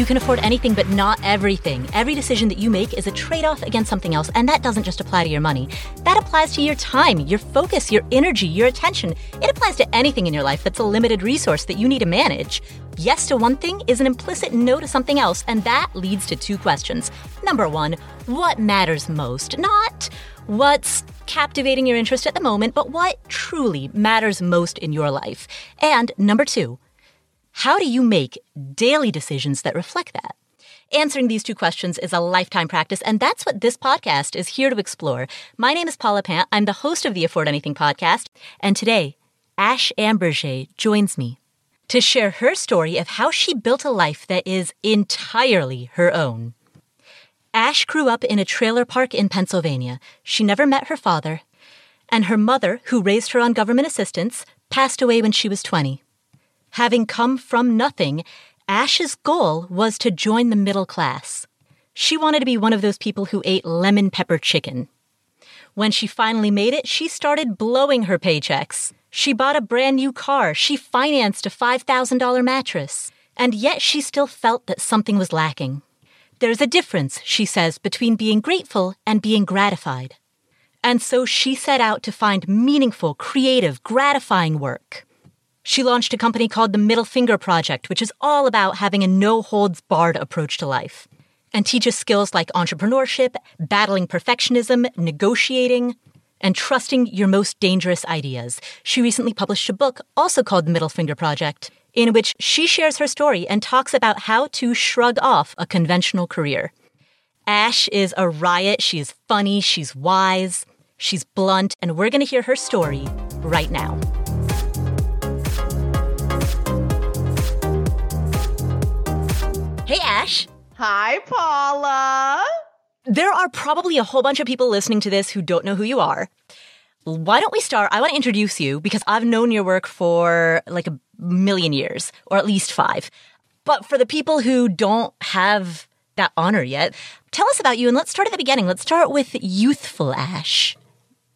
You can afford anything, but not everything. Every decision that you make is a trade off against something else, and that doesn't just apply to your money. That applies to your time, your focus, your energy, your attention. It applies to anything in your life that's a limited resource that you need to manage. Yes to one thing is an implicit no to something else, and that leads to two questions. Number one, what matters most? Not what's captivating your interest at the moment, but what truly matters most in your life. And number two, how do you make daily decisions that reflect that? Answering these two questions is a lifetime practice, and that's what this podcast is here to explore. My name is Paula Pant. I'm the host of the Afford Anything podcast, and today, Ash Ambirge joins me to share her story of how she built a life that is entirely her own. Ash grew up in a trailer park in Pennsylvania. She never met her father, and her mother, who raised her on government assistance, passed away when she was 20. Having come from nothing, Ash's goal was to join the middle class. She wanted to be one of those people who ate lemon pepper chicken. When she finally made it, she started blowing her paychecks. She bought a brand new car. She financed a $5,000 mattress. And yet she still felt that something was lacking. There's a difference, she says, between being grateful and being gratified. And so she set out to find meaningful, creative, gratifying work. She launched a company called the Middle Finger Project, which is all about having a no holds barred approach to life and teaches skills like entrepreneurship, battling perfectionism, negotiating, and trusting your most dangerous ideas. She recently published a book also called The Middle Finger Project, in which she shares her story and talks about how to shrug off a conventional career. Ash is a riot. She is funny, she's wise, she's blunt, and we're going to hear her story right now. Hey, Ash. Hi, Paula. There are probably a whole bunch of people listening to this who don't know who you are. Why don't we start? I want to introduce you because I've known your work for like a million years, or at least five. But for the people who don't have that honor yet, tell us about you and let's start at the beginning. Let's start with youthful Ash.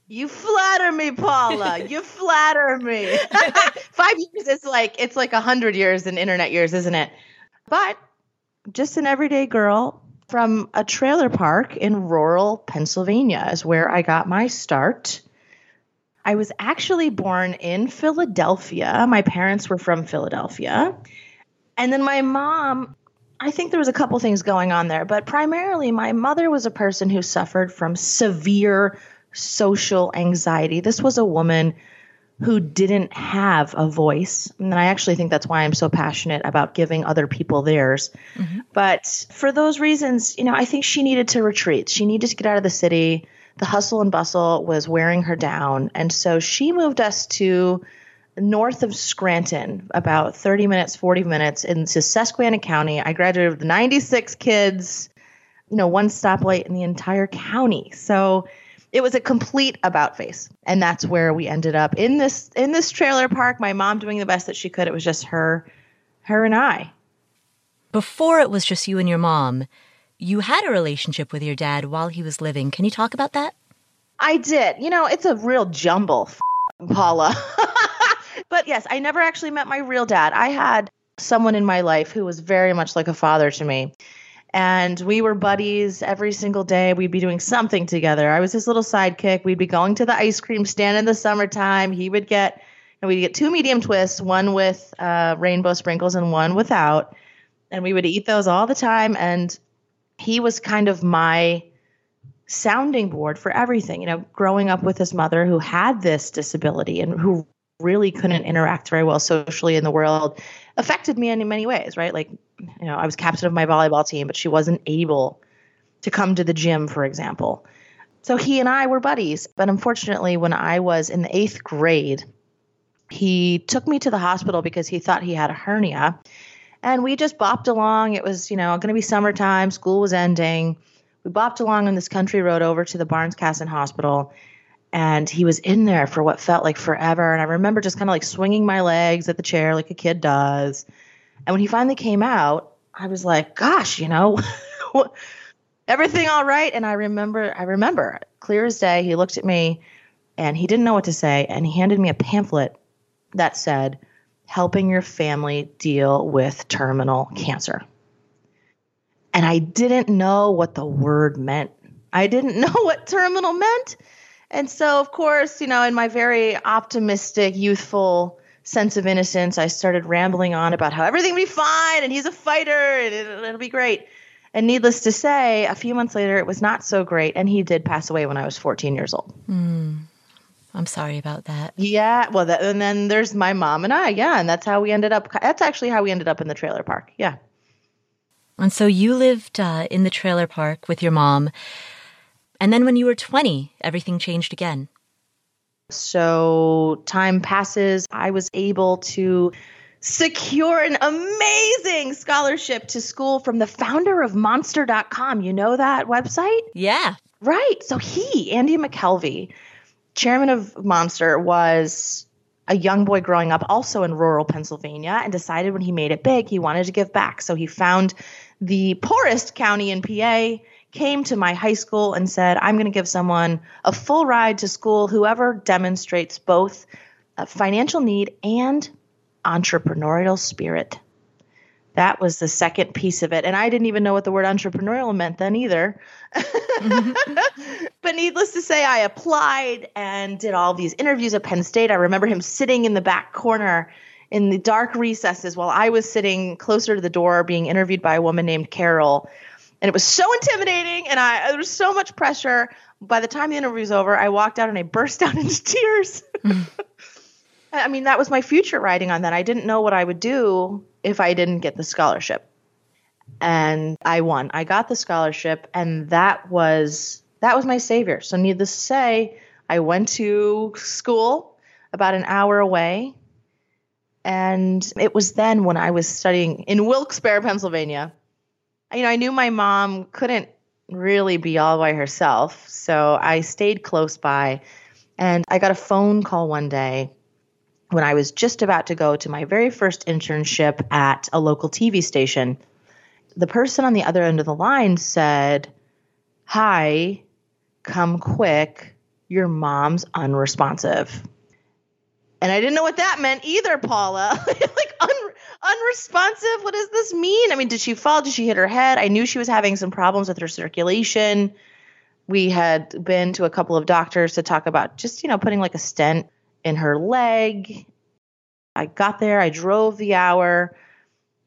You flatter me, Paula. you flatter me. Five years is like it's like a hundred years in internet years, isn't it? But just an everyday girl from a trailer park in rural Pennsylvania is where I got my start. I was actually born in Philadelphia. My parents were from Philadelphia. And then my mom, I think there was a couple things going on there, but primarily my mother was a person who suffered from severe social anxiety. This was a woman who didn't have a voice. And I actually think that's why I'm so passionate about giving other people theirs. Mm-hmm. But for those reasons, you know, I think she needed to retreat. She needed to get out of the city. The hustle and bustle was wearing her down. And so she moved us to north of Scranton, about 30 minutes, 40 minutes into Susquehanna County. I graduated with 96 kids, you know, one stoplight in the entire county. So it was a complete about face. And that's where we ended up in this in this trailer park my mom doing the best that she could. It was just her her and i. Before it was just you and your mom you had a relationship with your dad while he was living. Can you talk about that? I did. You know it's a real jumble paula. But yes i never actually met my real dad. I had someone in my life who was very much like a father to me and we were buddies every single day. We'd be doing something together. I was his little sidekick. We'd be going to the ice cream stand in the summertime. He would get, and we'd get two medium twists, one with uh, rainbow sprinkles and one without. And we would eat those all the time. And he was kind of my sounding board for everything. You know, growing up with his mother who had this disability and who really couldn't interact very well socially in the world affected me in many ways, right? Like, you know, I was captain of my volleyball team, but she wasn't able to come to the gym, for example. So he and I were buddies. But unfortunately, when I was in the eighth grade, he took me to the hospital because he thought he had a hernia. And we just bopped along. It was, you know, going to be summertime, school was ending. We bopped along on this country road over to the Barnes Kasson Hospital and he was in there for what felt like forever and i remember just kind of like swinging my legs at the chair like a kid does and when he finally came out i was like gosh you know everything all right and i remember i remember clear as day he looked at me and he didn't know what to say and he handed me a pamphlet that said helping your family deal with terminal cancer And I didn't know what the word meant. I didn't know what terminal meant. And so, of course, you know, in my very optimistic, youthful sense of innocence, I started rambling on about how everything will be fine and he's a fighter and it, will be great. And needless to say, a few months later, it was not so great. And he did pass away when I was 14 years old. Mm. I'm sorry about that. Yeah. Well, that, and then there's my mom and I. Yeah. And that's how we ended up. That's actually how we ended up in the trailer park. Yeah. And so you lived uh, in the trailer park with your mom. And then when you were 20, everything changed again. So time passes. I was able to secure an amazing scholarship to school from the founder of monster.com. You know that website? Yeah. Right. So he, Andy McKelvey, chairman of Monster, was a young boy growing up also in rural Pennsylvania and decided when he made it big, he wanted to give back. So he found the poorest county in PA, came to my high school and said, I'm going to give someone a full ride to school, whoever demonstrates both financial need and entrepreneurial spirit. That was the second piece of it. And I didn't even know what the word entrepreneurial meant then either. Mm-hmm. but needless to say, I applied and did all these interviews at Penn State. I remember him sitting in the back corner in the dark recesses while I was sitting closer to the door being interviewed by a woman named Carol. And it was so intimidating and I there was so much pressure. By the time the interview was over, I walked out and I burst out into tears. Mm. I mean, that was my future writing on that. I didn't know what I would do if I didn't get the scholarship. And I won. I got the scholarship and that was that was my savior. So needless to say, I went to school about an hour away. And it was then when I was studying in Wilkes-Barre, Pennsylvania. You know, I knew my mom couldn't really be all by herself. So I stayed close by. And I got a phone call one day when I was just about to go to my very first internship at a local TV station, the person on the other end of the line said, Hi, come quick. Your mom's unresponsive. And I didn't know what that meant either, Paula. like, un- unresponsive? What does this mean? I mean, did she fall? Did she hit her head? I knew she was having some problems with her circulation. We had been to a couple of doctors to talk about just, you know, putting like a stent in her leg. I got there, I drove the hour,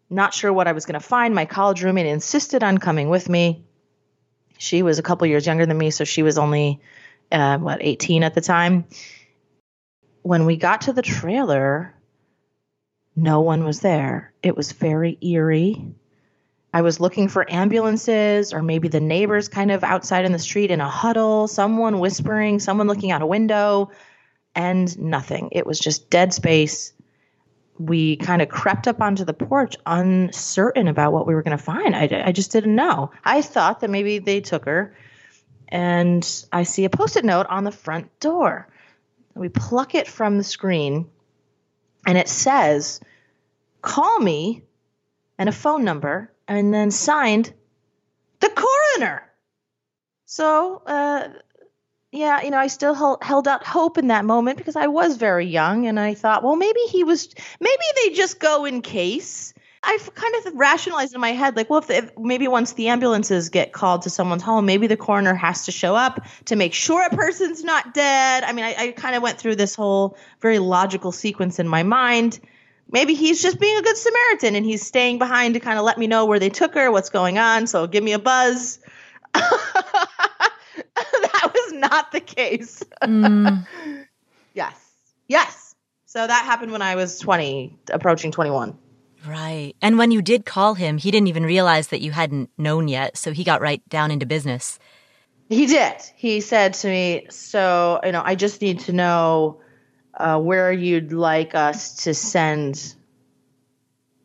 not sure what I was going to find. My college roommate insisted on coming with me. She was a couple years younger than me, so she was only, uh, what, 18 at the time. When we got to the trailer, no one was there. It was very eerie. I was looking for ambulances or maybe the neighbors kind of outside in the street in a huddle, someone whispering, someone looking out a window and nothing. It was just dead space. We kind of crept up onto the porch, uncertain about what we were going to find. I, I just didn't know. I thought that maybe they took her, and I see a post it note on the front door. We pluck it from the screen, and it says, Call me, and a phone number, and then signed, the coroner. So, uh, yeah, you know, I still held, held out hope in that moment because I was very young and I thought, well, maybe he was, maybe they just go in case. I've kind of rationalized in my head, like, well, if, if, maybe once the ambulances get called to someone's home, maybe the coroner has to show up to make sure a person's not dead. I mean, I, I kind of went through this whole very logical sequence in my mind. Maybe he's just being a good Samaritan and he's staying behind to kind of let me know where they took her, what's going on. So give me a buzz. that was not the case. Mm. yes. Yes. So that happened when I was 20, approaching 21. Right. And when you did call him, he didn't even realize that you hadn't known yet. So he got right down into business. He did. He said to me, So, you know, I just need to know uh, where you'd like us to send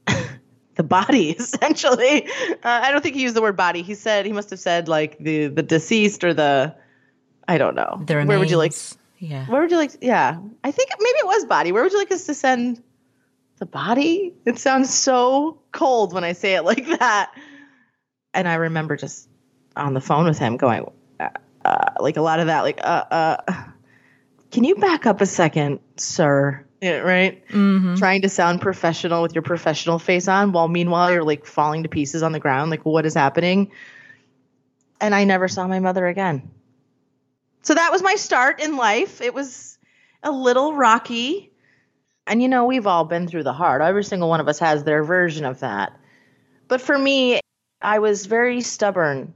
the body essentially. Uh, I don't think he used the word body. He said he must have said like the the deceased or the I don't know. The remains. Where would you like? Yeah. Where would you like? Yeah, I think maybe it was body. Where would you like us to send the body? It sounds so cold when I say it like that. And I remember just on the phone with him going, uh, uh, like a lot of that, like, uh, uh, can you back up a second, sir? Yeah, right? Mm-hmm. Trying to sound professional with your professional face on while meanwhile you're like falling to pieces on the ground. Like, what is happening? And I never saw my mother again. So that was my start in life. It was a little rocky. And you know, we've all been through the hard. Every single one of us has their version of that. But for me, I was very stubborn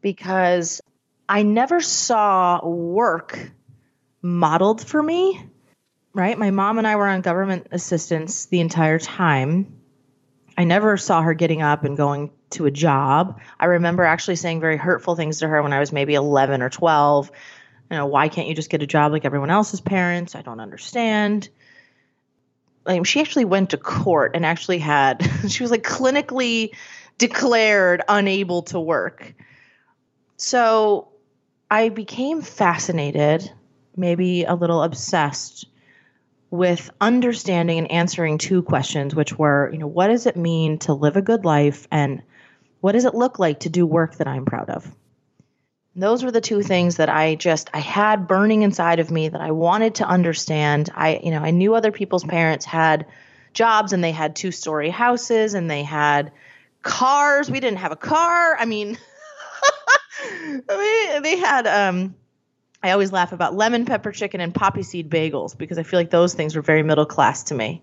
because I never saw work modeled for me right? My mom and I were on government assistance the entire time. I never saw her getting up and going to a job. I remember actually saying very hurtful things to her when I was maybe 11 or 12. You know, why can't you just get a job like everyone else's parents? I don't understand. She actually went to court and actually had, she was like clinically declared unable to work. So I became fascinated, maybe a little obsessed with understanding and answering two questions, which were, you know, what does it mean to live a good life and what does it look like to do work that I'm proud of? Those were the two things that I just I had burning inside of me that I wanted to understand. I you know, I knew other people's parents had jobs and they had two-story houses and they had cars. We didn't have a car. I mean, mean they had um I always laugh about lemon pepper chicken and poppy seed bagels because I feel like those things were very middle class to me.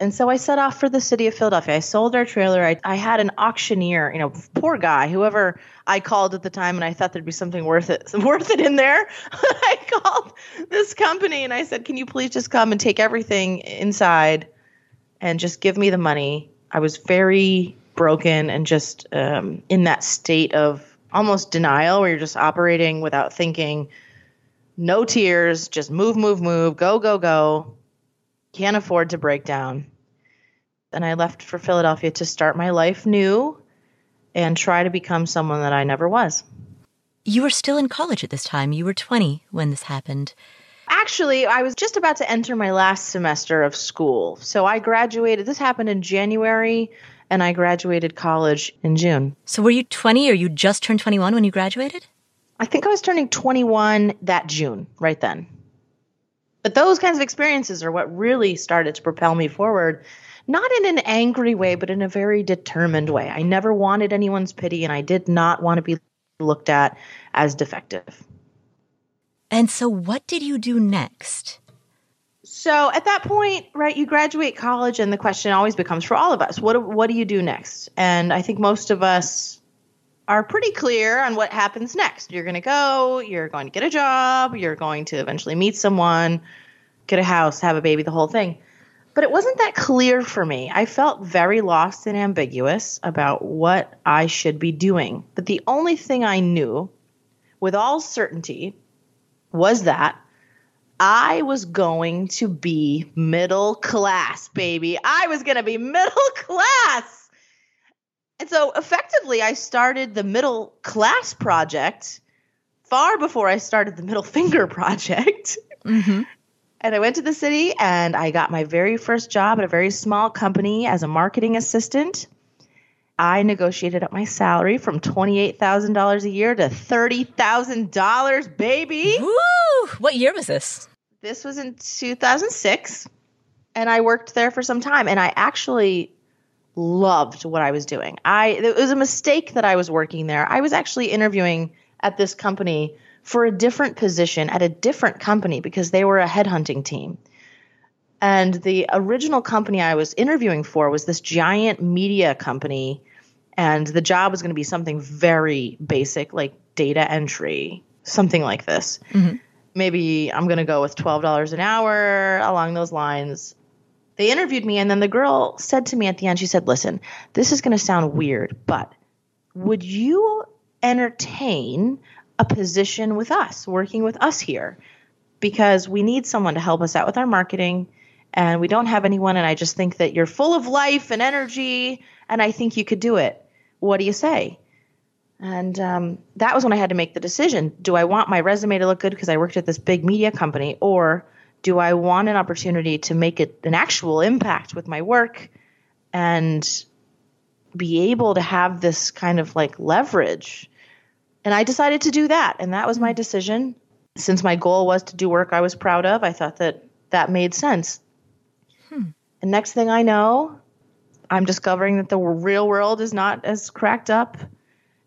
And so I set off for the city of Philadelphia. I sold our trailer. I, I had an auctioneer, you know, poor guy, whoever I called at the time, and I thought there'd be something worth it, worth it in there. I called this company and I said, "Can you please just come and take everything inside, and just give me the money?" I was very broken and just um, in that state of almost denial where you're just operating without thinking, no tears, just move, move, move, go, go, go. Can't afford to break down. And I left for Philadelphia to start my life new and try to become someone that I never was. You were still in college at this time. You were 20 when this happened. Actually, I was just about to enter my last semester of school. So I graduated. This happened in January and I graduated college in June. So were you 20 or you just turned 21 when you graduated? I think I was turning 21 that June, right then. But those kinds of experiences are what really started to propel me forward, not in an angry way, but in a very determined way. I never wanted anyone's pity, and I did not want to be looked at as defective. And so, what did you do next? So at that point, right, you graduate college, and the question always becomes for all of us: what what do you do next? And I think most of us are pretty clear on what happens next. You're going to go, you're going to get a job, you're going to eventually meet someone, get a house, have a baby, the whole thing. But it wasn't that clear for me. I felt very lost and ambiguous about what I should be doing. But the only thing I knew with all certainty was that I was going to be middle class, baby. I was going to be middle class. And so effectively, I started the middle class project far before I started the middle finger project. Mm-hmm. And I went to the city and I got my very first job at a very small company as a marketing assistant. I negotiated up my salary from $28,000 a year to $30,000, baby. Woo! What year was this? This was in 2006, and I worked there for some time, and I actually loved what I was doing. I it was a mistake that I was working there. I was actually interviewing at this company for a different position at a different company because they were a headhunting team. And the original company I was interviewing for was this giant media company and the job was going to be something very basic like data entry, something like this. Mm-hmm maybe I'm going to go with $12 an hour along those lines. They interviewed me, and then the girl said to me at the end, she said, Listen, this is going to sound weird, but would you entertain a position with us, working with us here? Because we need someone to help us out with our marketing, and we don't have anyone. And I just think that you're full of life and energy, and I think you could do it. What do you say? And um, that was when I had to make the decision. Do I want my resume to look good because I worked at this big media company, or do I want an opportunity to make it an actual impact with my work and be able to have this kind of like leverage? And I decided to do that. And that was my decision. Since my goal was to do work I was proud of, I thought that that made sense. Hmm. And next thing I know, I'm discovering that the real world is not as cracked up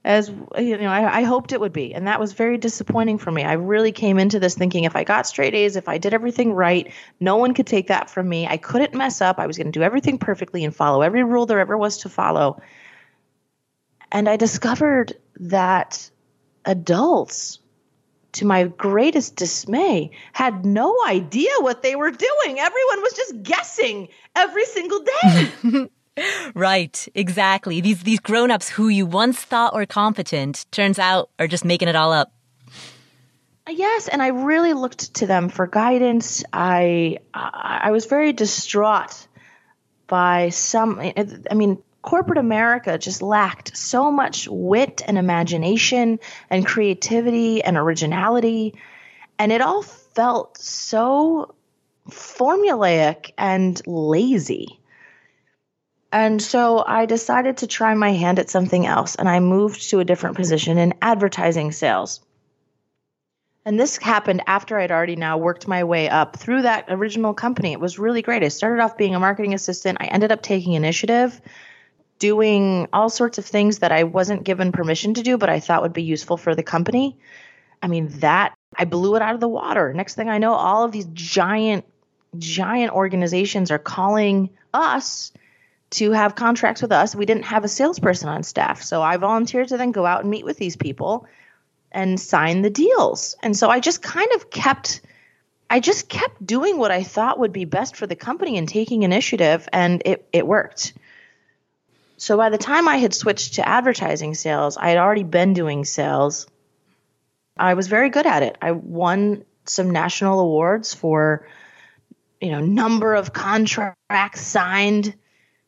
as you know I, I, hoped it would be. And that was very disappointing for me. I really came into this thinking if i got straight a's if i did everything right no one could take that from me. I couldn't mess up. I was going to do everything perfectly and follow every rule there ever was to follow. And i discovered that adults to my greatest dismay had no idea what they were doing. Everyone was just guessing every single day Right, exactly. These these grown-ups who you once thought were competent turns out are just making it all up. Yes, and I really looked to them for guidance. I I was very distraught by some I mean corporate America just lacked so much wit and imagination and creativity and originality and it all felt so formulaic and lazy. And so I decided to try my hand at something else and I moved to a different position in advertising sales. And this happened after I'd already now worked my way up through that original company. It was really great. I started off being a marketing assistant. I ended up taking initiative, doing all sorts of things that I wasn't given permission to do, but I thought would be useful for the company. I mean, that I blew it out of the water. Next thing I know, all of these giant, giant organizations are calling us to have contracts with us. We didn't have a salesperson on staff. So I volunteered to then go out and meet with these people and sign the deals. And so I just kind of kept I just kept doing what I thought would be best for the company and taking initiative and it it worked. So by the time I had switched to advertising sales, I had already been doing sales. I was very good at it. I won some national awards for you know number of contracts signed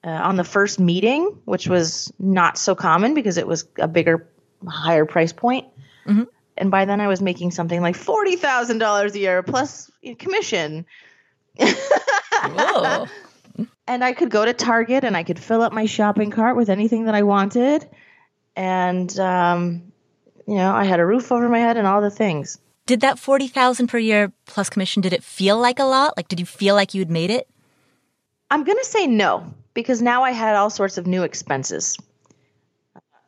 uh, on the first meeting, which was not so common because it was a bigger, higher price point. Mm-hmm. And by then I was making something like forty thousand dollars a year plus commission. and I could go to Target and I could fill up my shopping cart with anything that I wanted, and um, you know I had a roof over my head and all the things. Did that forty thousand per year plus commission? Did it feel like a lot? Like, did you feel like you had made it? I'm gonna say no because now I had all sorts of new expenses.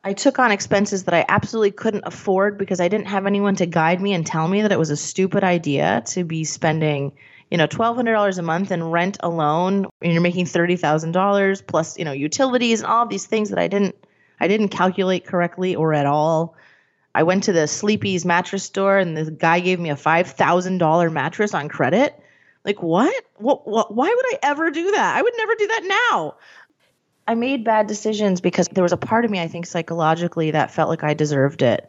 I took on expenses that I absolutely couldn't afford because I didn't have anyone to guide me and tell me that it was a stupid idea to be spending, you know, twelve hundred dollars a month in rent alone. And you're making thirty thousand dollars plus, you know, utilities and all of these things that I didn't, I didn't calculate correctly or at all. I went to the Sleepy's mattress store and the guy gave me a five thousand dollar mattress on credit. Like what? what? What? Why would I ever do that? I would never do that now. I made bad decisions because there was a part of me, I think, psychologically that felt like I deserved it.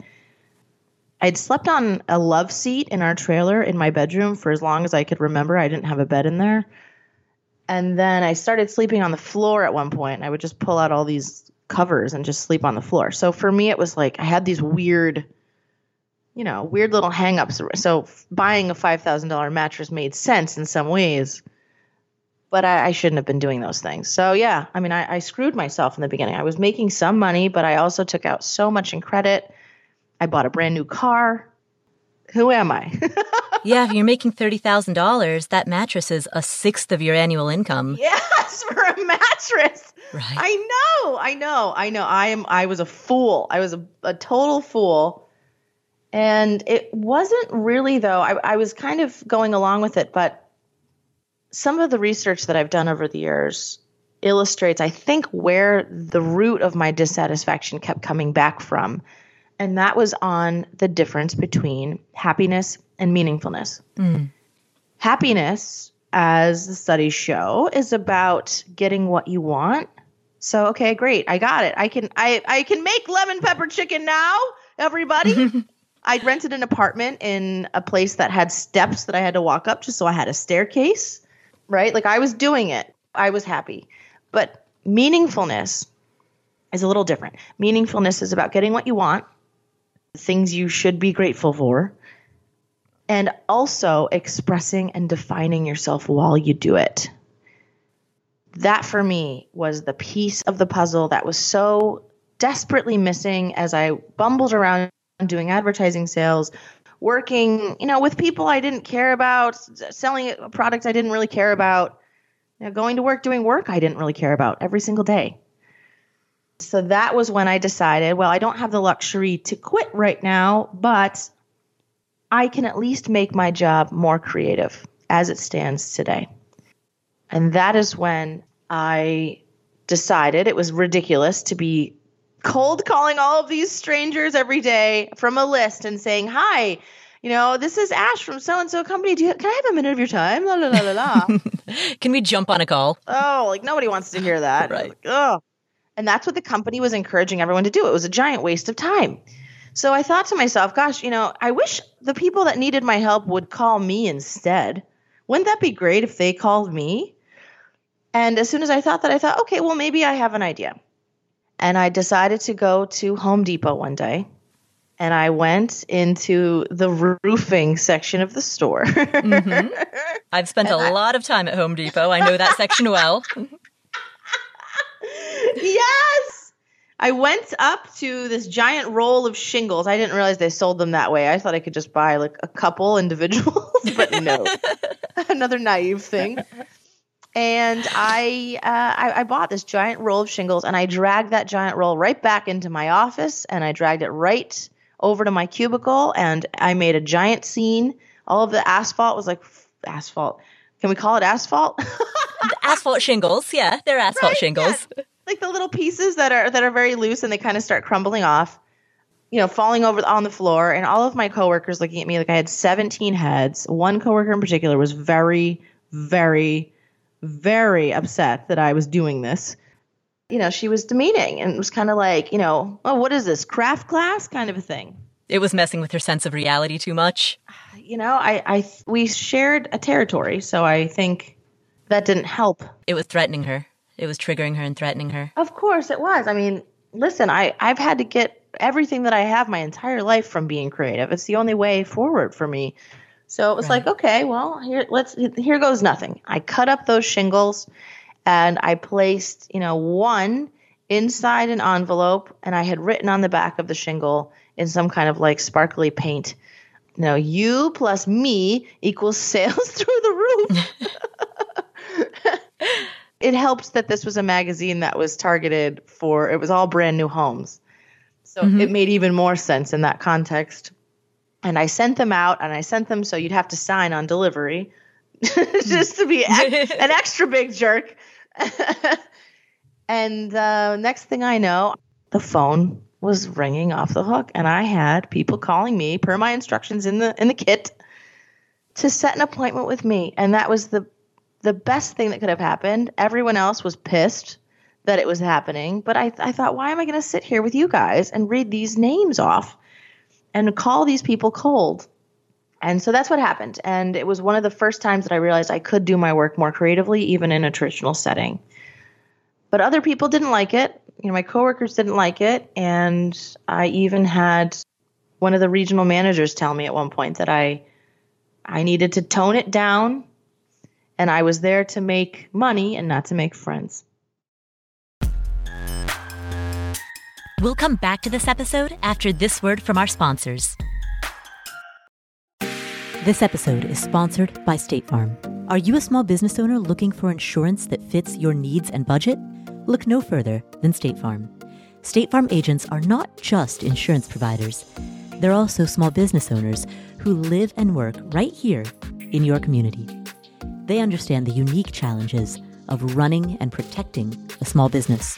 I'd slept on a love seat in our trailer in my bedroom for as long as I could remember. I didn't have a bed in there. And then I started sleeping on the floor at one point. I would just pull out all these covers and just sleep on the floor. So for me, it was like I had these weird you know, weird little hangups. So buying a five thousand dollar mattress made sense in some ways, but I, I, shouldn't have been doing those things. So yeah, I mean, I, I screwed myself in the beginning. I was making some money, but I also took out so much in credit. I bought a brand new car. Who am I? yeah, if you're making thirty thousand dollars, that mattress is a sixth of your annual income. Yes, for a mattress. Right. I know, I know, I know. I am. I was a fool. I was a, a total fool and it wasn't really, though, I, I was kind of going along with it, but some of the research that I've done over the years illustrates, I think, where the root of my dissatisfaction kept coming back from. And that was on the difference between happiness and meaningfulness. Mm. Happiness, as the studies show, is about getting what you want. So, okay, great. I got it. I can I I can make lemon pepper chicken now, everybody. I rented an apartment in a place that had steps that I had to walk up just so I had a staircase, right? Like I was doing it. I was happy. But meaningfulness is a little different. Meaningfulness is about getting what you want, things you should be grateful for, and also expressing and defining yourself while you do it. That for me was the piece of the puzzle that was so desperately missing as I bumbled around doing advertising sales working, you know, with people I didn't care about, selling products I didn't really care about, you know, going to work, doing work I didn't really care about every single day. So that was when I decided, well, I don't have the luxury to quit right now, but I can at least make my job more creative as it stands today. And that is when I decided it was ridiculous to be cold calling all of these strangers every day from a list and saying, Hi, you know, this is Ash from so and so company. Do you, can I have a minute of your time? La la la la la. can we jump on a call? Oh, like nobody wants to hear that. right. Like, oh. And that's what the company was encouraging everyone to do. It was a giant waste of time. So I thought to myself, gosh, you know, I wish the people that needed my help would call me instead. Wouldn't that be great if they called me? And as soon as I thought that, I thought, okay, well, maybe I have an idea. And I decided to go to Home Depot one day and I went into the roofing section of the store. mm-hmm. I've spent and a I- lot of time at Home Depot. I know that section well. yes. I went up to this giant roll of shingles. I didn't realize they sold them that way. I thought I could just buy like a couple individuals, but no. Another naive thing and I, uh, I, I bought this giant roll of shingles and I dragged that giant roll right back into my office and I dragged it right over to my cubicle and I made a giant scene. All of the asphalt was like asphalt. Can we call it asphalt? asphalt shingles, yeah, they're asphalt right? shingles. Yeah. Like the little pieces that are that are very loose and they kind of start crumbling off. You know, falling over on the floor, and all of my coworkers looking at me like I had 17 heads. One coworker in particular was very, very very upset that I was doing this. You know, she was demeaning and it was kind of like, you know, oh, what is this, craft class kind of a thing. It was messing with her sense of reality too much. You know, I, I, we shared a territory, so I think that didn't help. It was threatening her. It was triggering her and threatening her. Of course it was. I mean, listen, I, I've had to get everything that I have my entire life from being creative. It's the only way forward for me. So it was right. like, okay, well, here let's here goes nothing. I cut up those shingles and I placed, you know, one inside an envelope and I had written on the back of the shingle in some kind of like sparkly paint. You know, you plus me equals sales through the roof. it helps that this was a magazine that was targeted for it was all brand new homes. So mm-hmm. it made even more sense in that context and I sent them out and I sent them so you'd have to sign on delivery just to be ex- an extra big jerk. and uh, next thing I know, the phone was ringing off the hook and I had people calling me per my instructions in the in the kit to set an appointment with me and that was the the best thing that could have happened. Everyone else was pissed that it was happening, but I I thought why am I going to sit here with you guys and read these names off? And call these people cold. And so that's what happened. And it was one of the first times that I realized I could do my work more creatively, even in a traditional setting. But other people didn't like it. You know, my coworkers didn't like it. And I even had one of the regional managers tell me at one point that I I needed to tone it down and I was there to make money and not to make friends. We'll come back to this episode after this word from our sponsors. This episode is sponsored by State Farm. Are you a small business owner looking for insurance that fits your needs and budget? Look no further than State Farm. State Farm agents are not just insurance providers, they're also small business owners who live and work right here in your community. They understand the unique challenges of running and protecting a small business.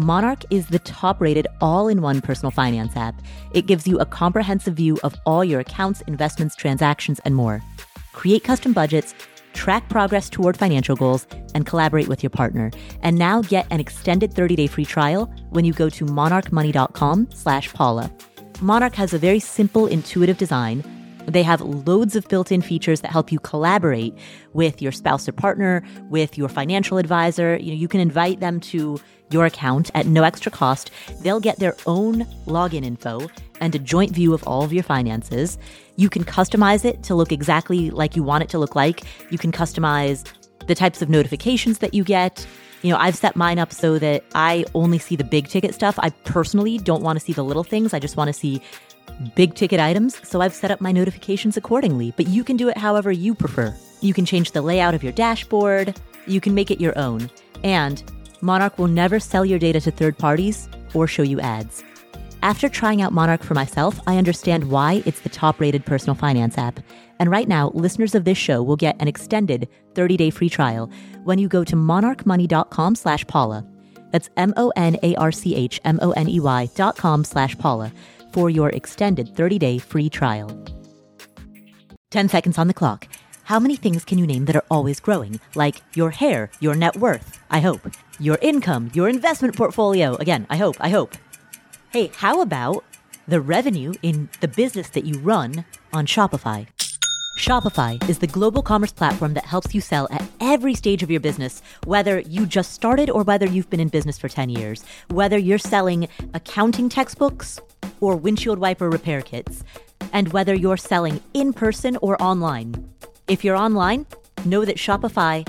Monarch is the top rated all in one personal finance app. It gives you a comprehensive view of all your accounts, investments, transactions, and more. Create custom budgets, track progress toward financial goals, and collaborate with your partner. And now get an extended 30-day free trial when you go to monarchmoney.com slash Paula. Monarch has a very simple, intuitive design. They have loads of built in features that help you collaborate with your spouse or partner, with your financial advisor. You know, you can invite them to your account at no extra cost. They'll get their own login info and a joint view of all of your finances. You can customize it to look exactly like you want it to look like. You can customize the types of notifications that you get. You know, I've set mine up so that I only see the big ticket stuff. I personally don't want to see the little things. I just want to see big ticket items. So I've set up my notifications accordingly, but you can do it however you prefer. You can change the layout of your dashboard. You can make it your own. And Monarch will never sell your data to third parties or show you ads. After trying out Monarch for myself, I understand why it's the top rated personal finance app. And right now, listeners of this show will get an extended 30-day free trial when you go to monarchmoney.com slash Paula. That's M-O-N-A-R-C-H-M-O-N-E-Y dot com slash Paula for your extended 30-day free trial. 10 seconds on the clock. How many things can you name that are always growing? Like your hair, your net worth, I hope, your income, your investment portfolio. Again, I hope, I hope. Hey, how about the revenue in the business that you run on Shopify? Shopify is the global commerce platform that helps you sell at every stage of your business, whether you just started or whether you've been in business for 10 years, whether you're selling accounting textbooks or windshield wiper repair kits, and whether you're selling in person or online. If you're online, know that Shopify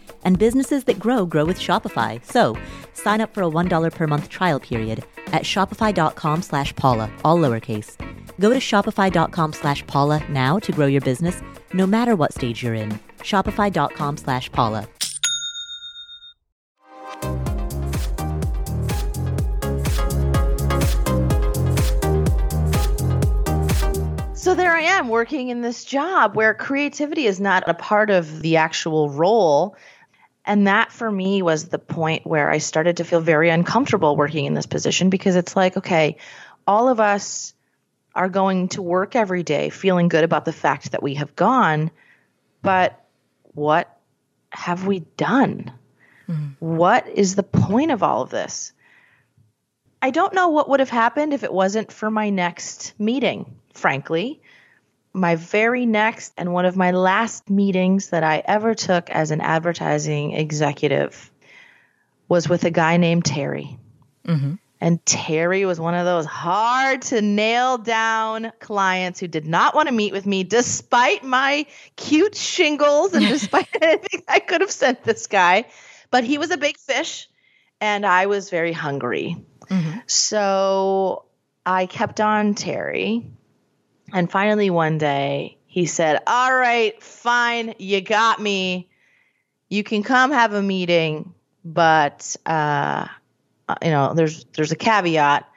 and businesses that grow grow with Shopify. So sign up for a $1 per month trial period at shopify.com slash Paula, all lowercase. Go to shopify.com slash Paula now to grow your business, no matter what stage you're in. Shopify.com slash Paula. So there I am working in this job where creativity is not a part of the actual role. And that for me was the point where I started to feel very uncomfortable working in this position because it's like, okay, all of us are going to work every day feeling good about the fact that we have gone, but what have we done? Mm. What is the point of all of this? I don't know what would have happened if it wasn't for my next meeting, frankly my very next and one of my last meetings that I ever took as an advertising executive was with a guy named Terry. Mm-hmm. And Terry was one of those hard to nail down clients who did not want to meet with me despite my cute shingles and despite anything I could have sent this guy. But he was a big fish and I was very hungry. Mm-hmm. So I kept on Terry and finally, one day, he said, All right, fine, you got me. You can come have a meeting, but uh, you know, there's there's a caveat.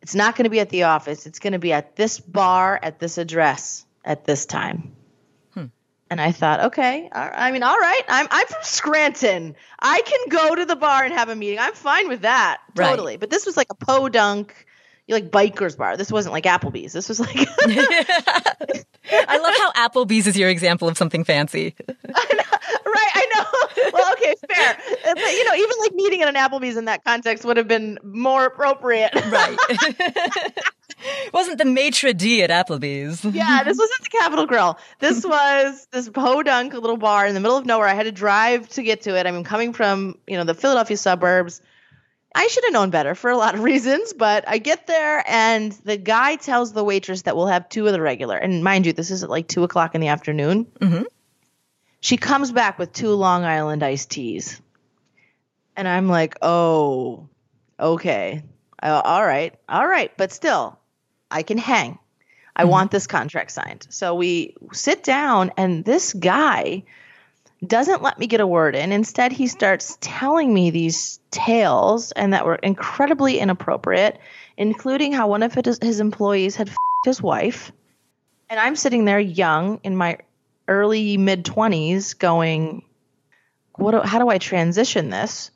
It's not going to be at the office. It's going to be at this bar at this address at this time. Hmm. And I thought, okay, I mean, all right. I'm I'm from Scranton. I can go to the bar and have a meeting. I'm fine with that, totally. Right. But this was like a podunk like bikers bar. This wasn't like Applebee's. This was like I love how Applebee's is your example of something fancy. I know, right, I know. Well, okay, fair. Uh, but you know, even like meeting at an Applebee's in that context would have been more appropriate. right. wasn't the maitre d at Applebee's. yeah, this wasn't the Capital Grille. This was this podunk little bar in the middle of nowhere. I had to drive to get to it. I mean, coming from, you know, the Philadelphia suburbs I should have known better for a lot of reasons, but I get there and the guy tells the waitress that we'll have two of the regular. And mind you, this is at like two o'clock in the afternoon. Mm-hmm. She comes back with two Long Island iced teas. And I'm like, oh, okay, uh, all right, all right, but still, I can hang. I Mhm. want this contract signed. So we sit down, and this guy doesn't let me get a word in. Instead, he starts telling me these tales and that were incredibly inappropriate, including how one of his, employees had f- his wife. And I'm sitting there young in my early mid 20s going, what do, how do I transition this?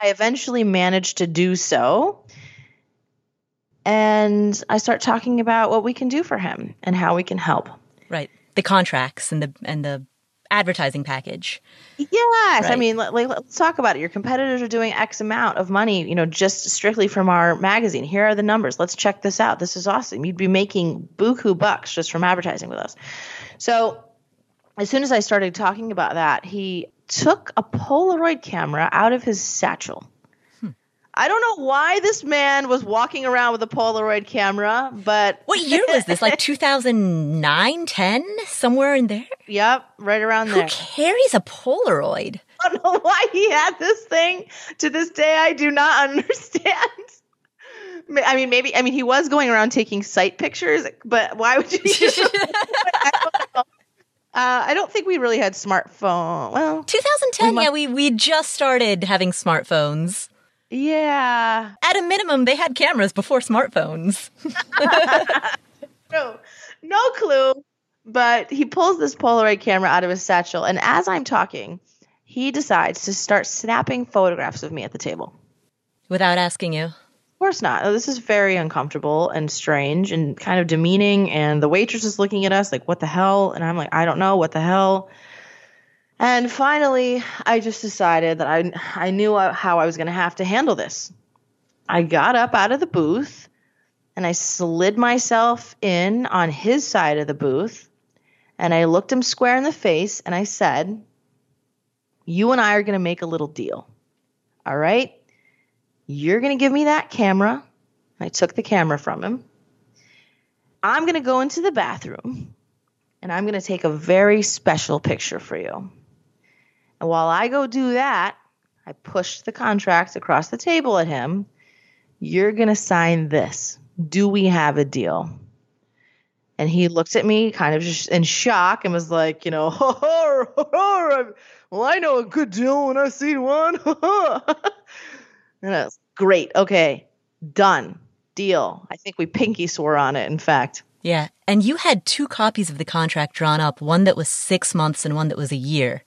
I eventually managed to do so. And I start talking about what we can do for him and how we can help. Right. The contracts and the and the advertising package. Yes, I mean, like, let's talk about it. Your competitors are doing X amount of money, you know, just strictly from our magazine. Here are the numbers. Let's check this out. This is awesome. You'd be making buku bucks just from advertising with us. So, as soon as I started talking about that, he took a Polaroid camera out of his satchel. I don't know why this man was walking around with a Polaroid camera, but What year was this? Like 2009, 10, somewhere in there? yep, right around Who there. carries a Polaroid? I don't know why he had this thing. To this day, I do not understand. I mean, maybe. I mean, he was going around taking sight pictures, but why would you? I. Uh, I don't think we really had smartphone. Well, 2010, We must- yeah, we we just started having smartphones. Yeah. At a minimum, they had cameras before smartphones. No, no clue. But he pulls this Polaroid camera out of his satchel, and as I'm talking, he decides to start snapping photographs of me at the table. Without asking you. Of course not. This is very uncomfortable and strange and kind of demeaning. And the waitress is looking at us like, what the hell? And I'm like, I don't know, what the hell? And finally, I just decided that I, I knew how I was going to have to handle this. I got up out of the booth and I slid myself in on his side of the booth. And I looked him square in the face and I said, You and I are going to make a little deal. All right? You're going to give me that camera. I took the camera from him. I'm going to go into the bathroom and I'm going to take a very special picture for you. And while I go do that, I pushed the contract across the table at him. You're going to sign this. Do we have a deal? And he looked at me kind of in shock and was like, you know, well, I know a good deal when I see one. and I was great. Okay, done. Deal. I think we pinky swore on it, in fact. Yeah. And you had two copies of the contract drawn up, one that was six months and one that was a year.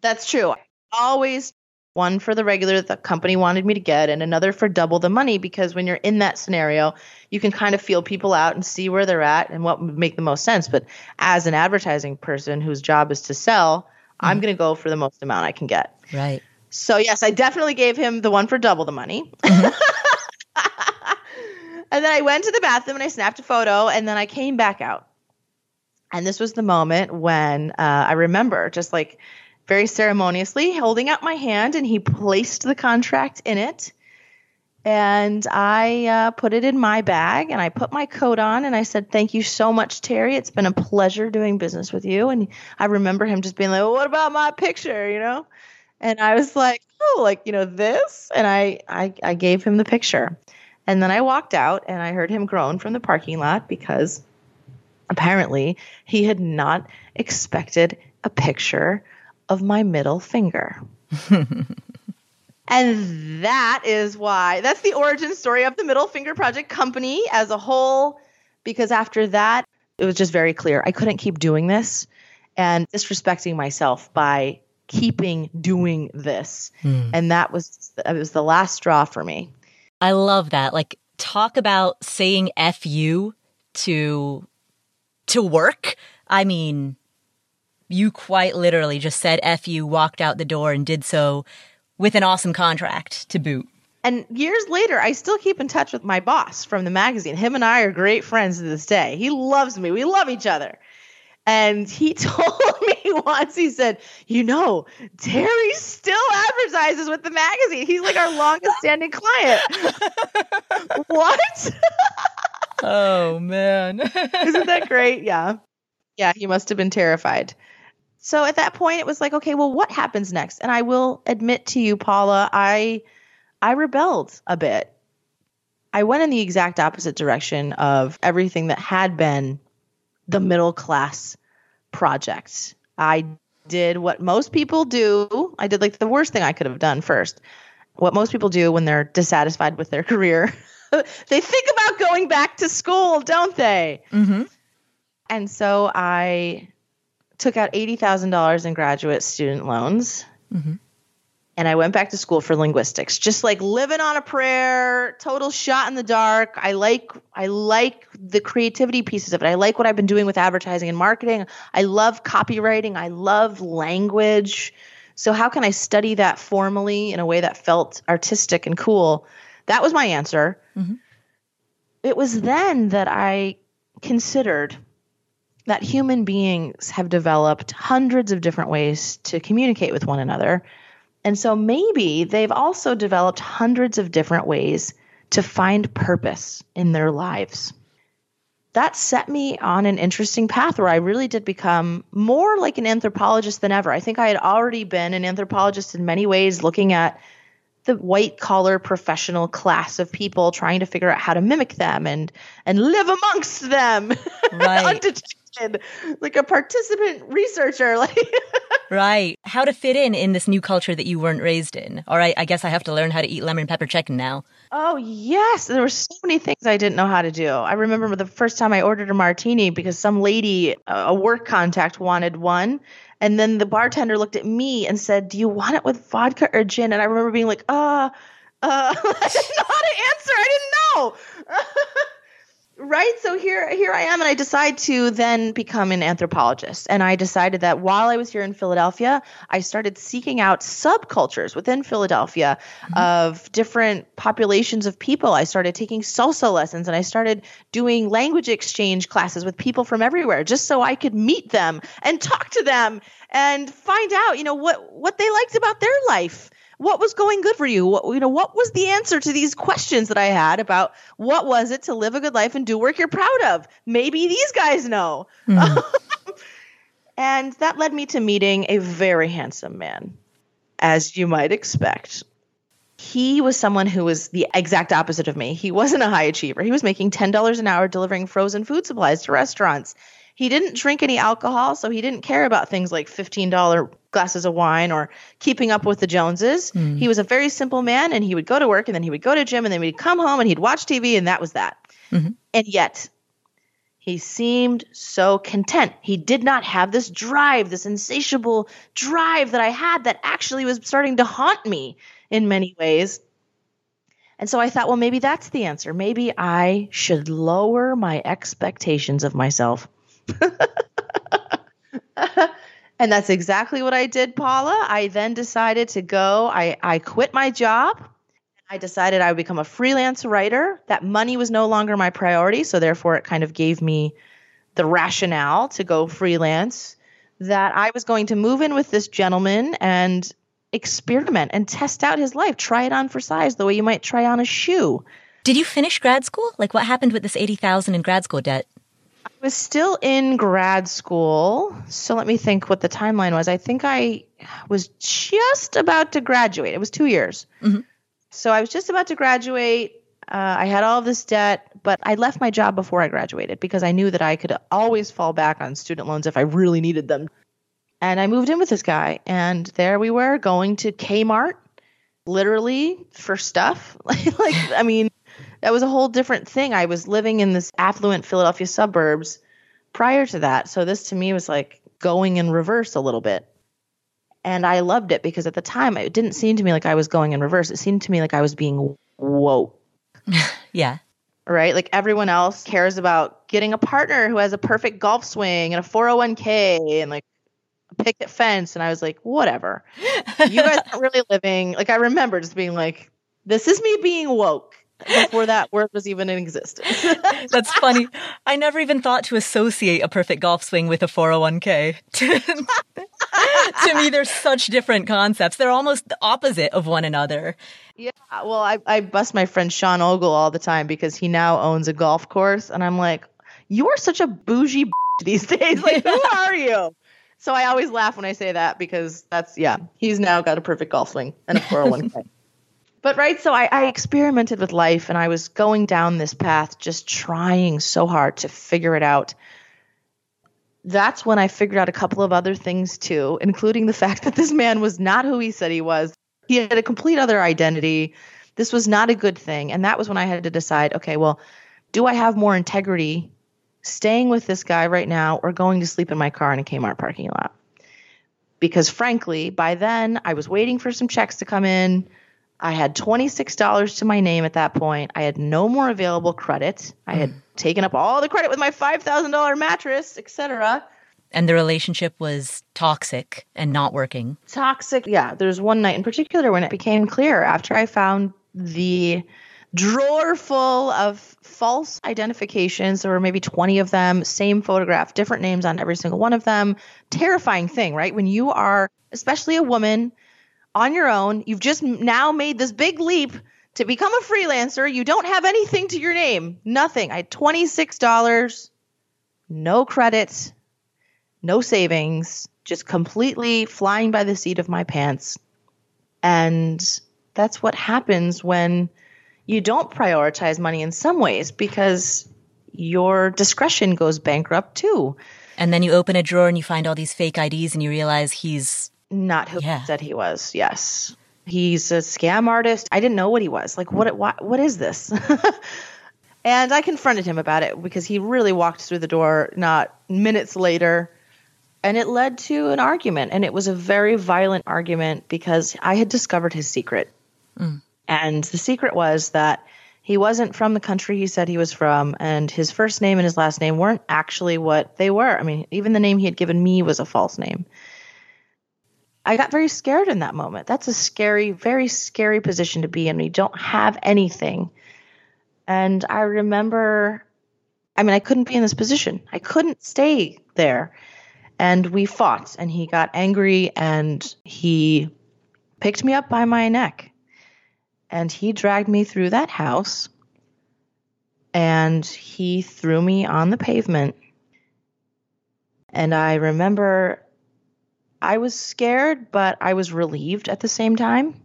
That's true. Always one for the regular that the company wanted me to get and another for double the money because when you're in that scenario, you can kind of feel people out and see where they're at and what would make the most sense. But as an advertising person whose job is to sell, I'm going to go for the most amount I can get. Right. So yes, I definitely gave him the one for double the money. and then I went to the bathroom and I snapped a photo and then I came back out. And this was the moment when uh, I remember just like very ceremoniously holding out my hand and he placed the contract in it. And I uh, put it in my bag and I put my coat on and I said, Thank you so much, Terry. It's been a pleasure doing business with you. And I remember him just being like, well, What about my picture? You know? And I was like, Oh, like, you know, this? And I, I, I gave him the picture. And then I walked out and I heard him groan from the parking lot because apparently he had not expected a picture of my middle finger. and that is why that's the origin story of the Middle Finger Project company as a whole. Because after that, it was just very clear I couldn't keep doing this and disrespecting myself by keeping doing this. Hmm. And that was it was the last straw for me. I love that. Like, talk about saying F you to, to work. I mean, you quite literally just said F you, walked out the door and did so with an awesome contract to boot. And years later, I still keep in touch with my boss from the magazine. Him and I are great friends to this day. He loves me. We love each other. And he told me once, he said, You know, Terry still advertises with the magazine. He's like our longest standing client. what? Oh, man. Isn't that great? Yeah. Yeah, he must have been terrified. So at that point, it was like, okay, well, what happens next? And I will admit to you, Paula, I I rebelled a bit. I went in the exact opposite direction of everything that had been the middle class project. I did what most people do. I did like the worst thing I could have done first. What most people do when they're dissatisfied with their career. they think about going back to school, don't they? Mm-hmm. And so I took out $80,000 in graduate student loans. Mm-hmm. And I went back to school for linguistics, just like living on a prayer, total shot in the dark. I like I like the creativity pieces of it. I like what I've been doing with advertising and marketing. I love copywriting. I love language. So how can I study that formally in a way that felt artistic and cool? That was my answer. Mm-hmm. It was then that I considered that human beings have developed hundreds of different ways to communicate with one another. And so maybe they've also developed hundreds of different ways to find purpose in their lives. That set me on an interesting path where I really did become more like an anthropologist than ever. I think I had already been an anthropologist in many ways, looking at the white collar professional class of people trying to figure out how to mimic them and and live amongst them Right. undetected like a participant researcher like Right. How to fit in in this new culture that you weren't raised in. All right. I guess I have to learn how to eat lemon pepper chicken now. Oh yes, there were so many things I didn't know how to do. I remember the first time I ordered a martini because some lady, a work contact, wanted one, and then the bartender looked at me and said, "Do you want it with vodka or gin?" And I remember being like, "Uh, uh, I didn't know how to answer. I didn't know." right? So here here i am and i decide to then become an anthropologist. And i decided that while i was here in philadelphia i started seeking out subcultures within philadelphia mm-hmm. of different populations of people. I started taking salsa lessons and i started doing language exchange classes with people from everywhere just so i could meet them and talk to them and find out you know what what they liked about their life what was going good for you? What you know what was the answer to these questions that i had about what was it to live a good life and do work you're proud of? Maybe these guys know. Hmm. And that led me to meeting a very handsome man as you might expect. He was someone who was the exact opposite of me. He wasn't a high achiever. He was making $10 an hour delivering frozen food supplies to restaurants. He didn't drink any alcohol, so he didn't care about things like $15 glasses of wine or keeping up with the Joneses. He was a very simple man, and he would go to work, and then he would go to gym, and then he'd come home, and he'd watch TV, and that was that. Mhm. And yet, he seemed so content. He did not have this drive, this insatiable drive that I had that actually was starting to haunt me in many ways. And so I thought, well, maybe that's the answer. Maybe I should lower my expectations of myself. and that's exactly what I did, Paula. I then decided to go, I, I quit my job. I decided I would become a freelance writer. That money was no longer my priority. So therefore, it kind of gave me the rationale to go freelance that I was going to move in with this gentleman and experiment and test out his life, try it on for size the way you might try on a shoe. Did you finish grad school? Like what happened with this 80,000 in grad school debt? I was still in grad school. So let me think what the timeline was. I think I was just about to graduate. It was two years. Mhm. So I was just about to graduate. Uh, I had all this debt, but I left my job before I graduated because I knew that I could always fall back on student loans if I really needed them. And I moved in with this guy, and there we were going to Kmart, literally for stuff. like I mean, that was a whole different thing. I was living in this affluent Philadelphia suburbs prior to that. So this to me was like going in reverse a little bit. And I loved it because at the time it didn't seem to me like I was going in reverse. It seemed to me like I was being woke, Yeah. right? Like everyone else cares about getting a partner who has a perfect golf swing and a 401k and like a picket fence. And I was like, whatever. You guys aren't really living. Like I remember just being like, this is me being woke before that word was even in existence. That's funny. I never even thought to associate a perfect golf swing with a 401k. to me, they're such different concepts. They're almost the opposite of one another. Yeah, well, I, I bust my friend Sean Ogle all the time because he now owns a golf course, and I'm like, you are such a bougie these days. Like, who are you? So I always laugh when I say that because that's yeah, he's now got a perfect golf swing and a 401k. But right, so I, I experimented with life and I was going down this path, just trying so hard to figure it out. That's when I figured out a couple of other things too, including the fact that this man was not who he said he was. He had a complete other identity. This was not a good thing. And that was when I had to decide okay, well, do I have more integrity staying with this guy right now or going to sleep in my car in a Kmart parking lot? Because frankly, by then I was waiting for some checks to come in. I had $26 to my name at that point. I had no more available credit. I had mm. taken up all the credit with my $5,000 mattress, etc. And the relationship was toxic and not working. Toxic. Yeah, there's one night in particular when it became clear after I found the drawer full of false identifications. There were maybe 20 of them, same photograph, different names on every single one of them. Terrifying thing, right? When you are, especially a woman, on your own, you've just now made this big leap to become a freelancer. You don't have anything to your name, nothing. I had $26, no credit, no savings, just completely flying by the seat of my pants. And that's what happens when you don't prioritize money in some ways because your discretion goes bankrupt too. And then you open a drawer and you find all these fake IDs and you realize he's not who yeah. he said he was. Yes. He's a scam artist. I didn't know what he was. Like what what what is this? and I confronted him about it because he really walked through the door not minutes later and it led to an argument and it was a very violent argument because I had discovered his secret. Mm. And the secret was that he wasn't from the country he said he was from, and his first name and his last name weren't actually what they were. I mean, even the name he had given me was a false name. I got very scared in that moment. That's a scary, very scary position to be in. You don't have anything. And I remember, I mean, I couldn't be in this position. I couldn't stay there. And we fought, and he got angry and he picked me up by my neck and he dragged me through that house and he threw me on the pavement. And I remember I was scared, but I was relieved at the same time.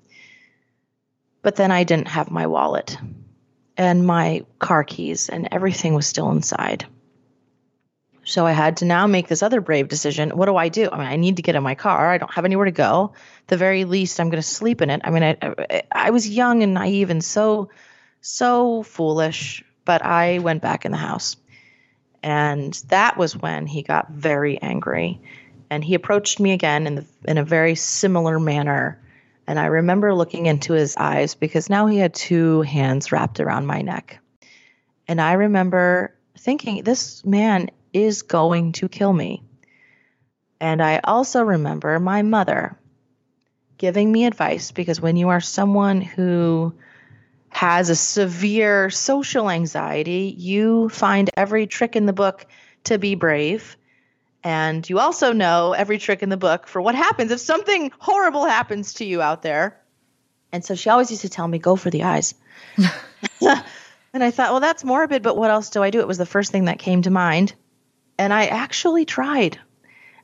But then I didn't have my wallet and my car keys, and everything was still inside. So I had to now make this other brave decision. What do I do? I mean, I need to get in my car. I don't have anywhere to go. the very least, I'm going to sleep in it. I mean, I, I, was young and naive and so, so foolish, but I went back in the house. And that was when he got very angry. And he approached me again in, the, in a very similar manner. And I remember looking into his eyes because now he had two hands wrapped around my neck. And I remember thinking, this man is going to kill me. And I also remember my mother giving me advice because when you are someone who has a severe social anxiety, you find every trick in the book to be brave. And you also know every trick in the book for what happens if something horrible happens to you out there. And so she always used to tell me, go for the eyes. and I thought, well, that's morbid, but what else do I do? It was the first thing that came to mind. And I actually tried.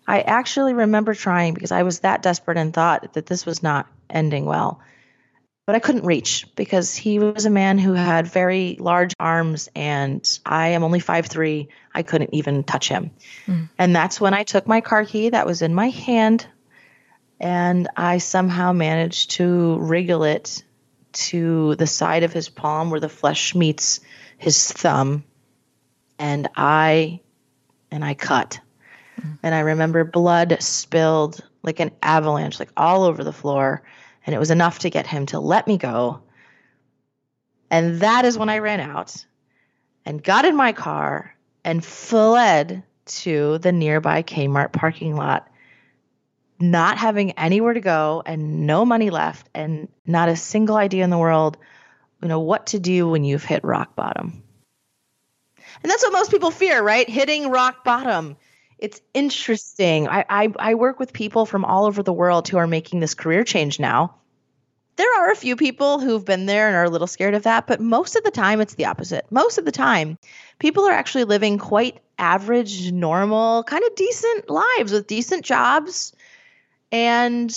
I actually remember trying because I was that desperate and thought that this was not ending well. But I couldn't reach because he was a man who had very large arms and I am only five three. I couldn't even touch him. Mm. And that's when I took my car key that was in my hand and I somehow managed to wriggle it to the side of his palm where the flesh meets his thumb. And I and I cut. Mm-hmm. And I remember blood spilled like an avalanche, like all over the floor. And it was enough to get him to let me go. And that is when I ran out and got in my car and fled to the nearby Kmart parking lot, not having anywhere to go and no money left and not a single idea in the world, you know, what to do when you've hit rock bottom. And that's what most people fear, right? Hitting rock bottom. It's interesting. I, I, I work with people from all over the world who are making this career change now. There are a few people who've been there and are a little scared of that, but most of the time it's the opposite. Most of the time, people are actually living quite average, normal, kind of decent lives with decent jobs. And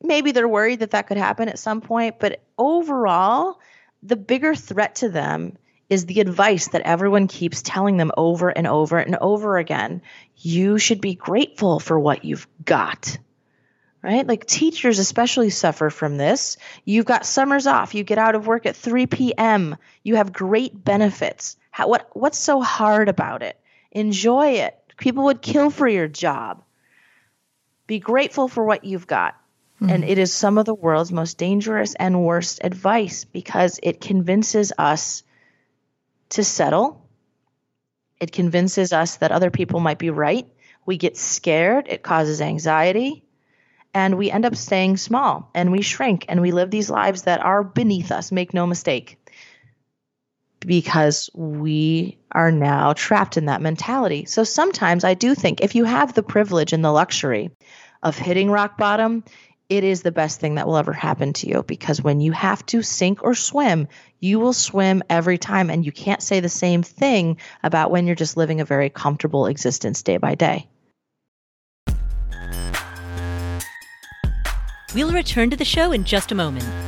maybe they're worried that that could happen at some point. But overall, the bigger threat to them is the advice that everyone keeps telling them over and over and over again. You should be grateful for what you've got. Right? Like teachers especially suffer from this. You've got summers off. You get out of work at 3 p.m. You have great benefits. How, what what's so hard about it? Enjoy it. People would kill for your job. Be grateful for what you've got. Mm-hmm. And it is some of the world's most dangerous and worst advice because it convinces us to settle. It convinces us that other people might be right. We get scared. It causes anxiety. And we end up staying small and we shrink and we live these lives that are beneath us, make no mistake, because we are now trapped in that mentality. So sometimes I do think if you have the privilege and the luxury of hitting rock bottom, it is the best thing that will ever happen to you because when you have to sink or swim, you will swim every time. And you can't say the same thing about when you're just living a very comfortable existence day by day. We'll return to the show in just a moment.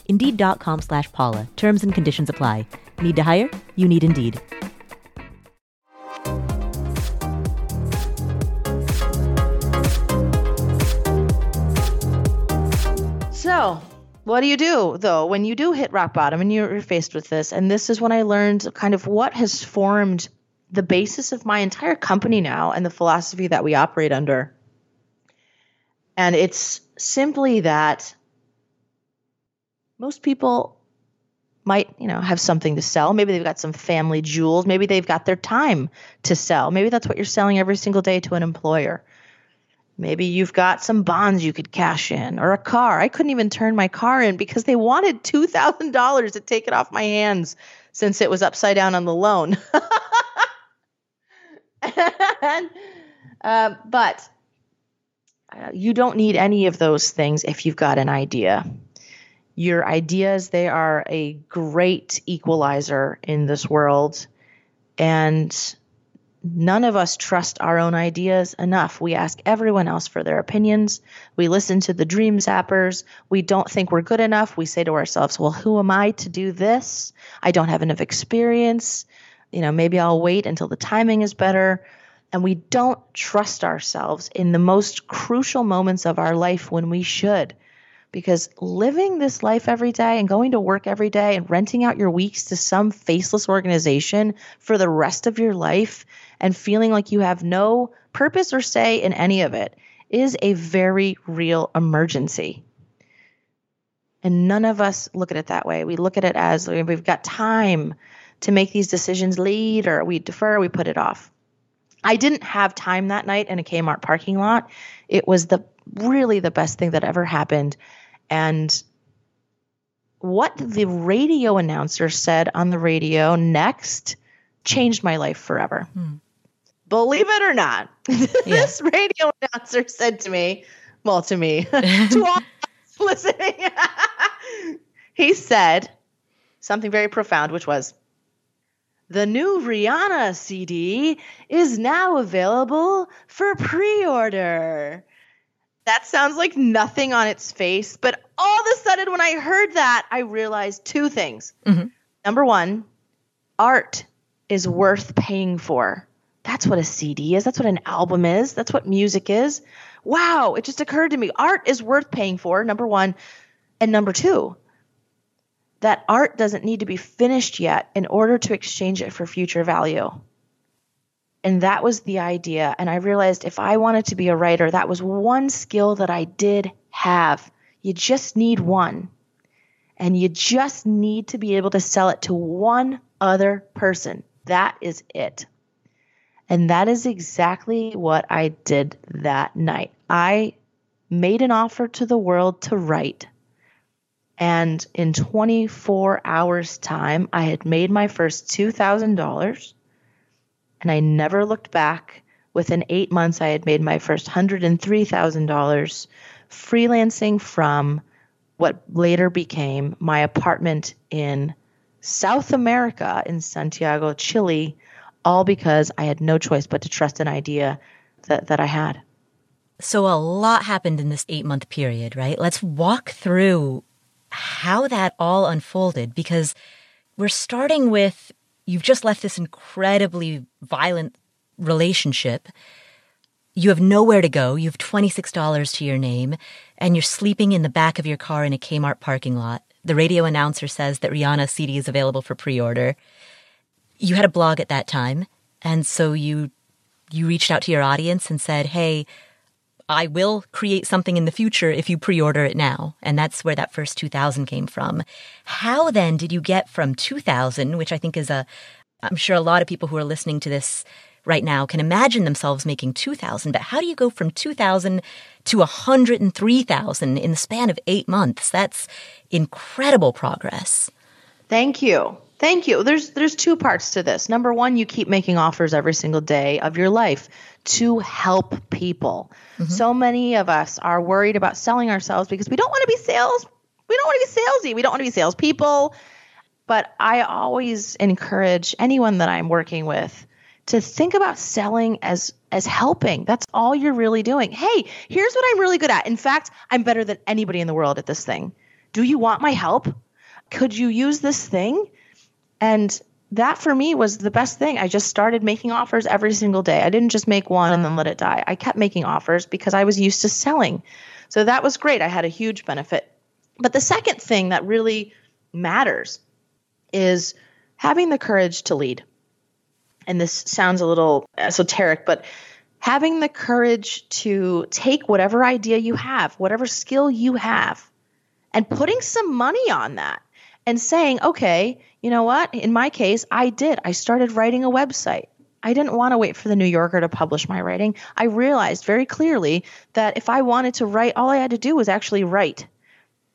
Indeed.com slash Paula. Terms and conditions apply. Need to hire? You need Indeed. So, what do you do though when you do hit rock bottom and you're faced with this? And this is when I learned kind of what has formed the basis of my entire company now and the philosophy that we operate under. And it's simply that most people might, you know, have something to sell. Maybe they've got some family jewels. Maybe they've got their time to sell. Maybe that's what you're selling every single day to an employer. Maybe you've got some bonds you could cash in or a car. I couldn't even turn my car in because they wanted $2,000 to take it off my hands since it was upside down on the loan. and, uh, but uh, you don't need any of those things if you've got an idea your ideas they are a great equalizer in this world. And none of us trust our own ideas enough. We ask everyone else for their opinions. We listen to the dream zappers. We don't think we're good enough. We say to ourselves well who am i to do this? I don't have enough experience. You know maybe i'll wait until the timing is better. And we don't trust ourselves in the most crucial moments of our life when we should because living this life every day and going to work every day and renting out your weeks to some faceless organization for the rest of your life and feeling like you have no purpose or say in any of it is a very real emergency. And none of us look at it that way. We look at it as we've got time to make these decisions later. We defer, we put it off. I didn't have time that night in a Kmart parking lot. It was the really the best thing that ever happened. And what the radio announcer said on the radio next changed my life forever. Hmm. Believe it or not, yeah. this radio announcer said to me, well, to me, to all listening, he said something very profound, which was, the new Rihanna CD is now available for pre order. That sounds like nothing on its face, but all of a sudden, when I heard that, I realized two things. Mm-hmm. Number one, art is worth paying for. That's what a CD is. That's what an album is. That's what music is. Wow, it just occurred to me. Art is worth paying for, number one. And number two, that art doesn't need to be finished yet in order to exchange it for future value. And that was the idea. And I realized if I wanted to be a writer, that was one skill that I did have. You just need one. And you just need to be able to sell it to one other person. That is it. And that is exactly what I did that night. I made an offer to the world to write. And in 24 hours' time, I had made my first $2,000 and I never looked back. Within eight months, I had made my first $103,000 freelancing from what later became my apartment in South America in Santiago, Chile, all because I had no choice but to trust an idea that, that I had. So a lot happened in this eight month period, right? Let's walk through how that all unfolded because we're starting with you've just left this incredibly violent relationship. You have nowhere to go. You have $26 to your name and you're sleeping in the back of your car in a Kmart parking lot. The radio announcer says that Rihanna CD is available for pre-order. You had a blog at that time, and so you you reached out to your audience and said, "Hey, I will create something in the future if you pre-order it now." And that's where that first 2000 came from. How then did you get from 2000, which I think is a I'm sure a lot of people who are listening to this right now can imagine themselves making 2000 but how do you go from 2000 to 103000 in the span of 8 months? That's incredible progress. Thank you. Thank you. There's there's two parts to this. Number one you keep making offers every single day of your life to help people mm-hmm. so many of us are worried about selling ourselves because we don't want to be sales we don't want to be salesy we don't want to be salespeople but i always encourage anyone that i'm working with to think about selling as as helping. That's all you're really doing. Hey, here's what I'm really good at. In fact, I'm better than anybody in the world at this thing. Do you want my help? Could you use this thing? And that for me was the best thing. I just started making offers every single day. I didn't just make one and then let it die. I kept making offers because I was used to selling. So that was great. I had a huge benefit. But the second thing that really matters is having the courage to lead and this sounds a little esoteric, but having the courage to take whatever idea you have, whatever skill you have, and putting some money on that and saying, okay, you know what? In my case, I did. I started writing a website. I didn't want to wait for the New Yorker to publish my writing. I realized very clearly that if I wanted to write, all I had to do was actually write.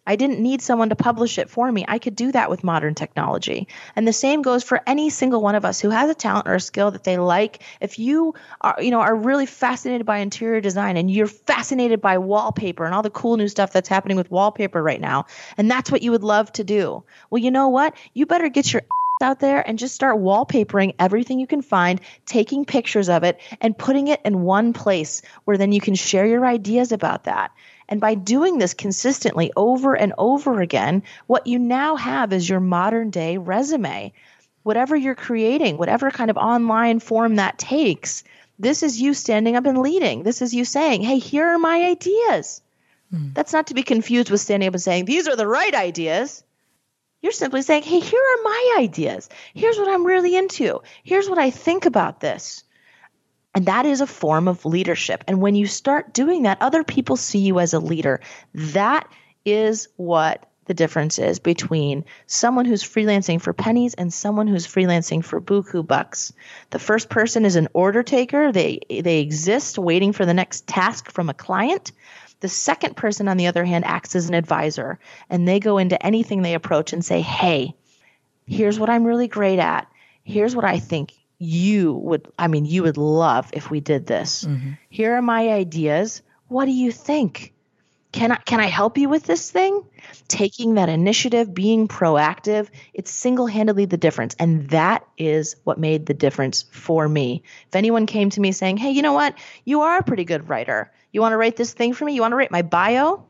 I didn't need someone to publish it for me. I could do that with modern technology. And the same goes for any single one of us who has a talent or a skill that they like. If you are, you know, are really fascinated by interior design and you're fascinated by wallpaper and all the cool new stuff that's happening with wallpaper right now, and that's what you would love to do. Well, you know what? You better get your out there and just start wallpapering everything you can find, taking pictures of it, and putting it in one place where then you can share your ideas about that. And by doing this consistently over and over again, what you now have is your modern day resume. Whatever you're creating, whatever kind of online form that takes, this is you standing up and leading. This is you saying, hey, here are my ideas. Mm. That's not to be confused with standing up and saying, these are the right ideas. You're simply saying, hey, here are my ideas. Here's what I'm really into. Here's what I think about this. And that is a form of leadership. And when you start doing that, other people see you as a leader. That is what the difference is between someone who's freelancing for pennies and someone who's freelancing for buku bucks. The first person is an order taker. They they exist waiting for the next task from a client. The second person on the other hand acts as an advisor and they go into anything they approach and say, "Hey, here's what I'm really great at. Here's what I think you would I mean you would love if we did this. Mm-hmm. Here are my ideas. What do you think? can I can I help you with this thing? Taking that initiative, being proactive, it's single-handedly the difference. And that is what made the difference for me. If anyone came to me saying, "Hey, you know what? You are a pretty good writer. You want to write this thing for me? You want to write my bio?"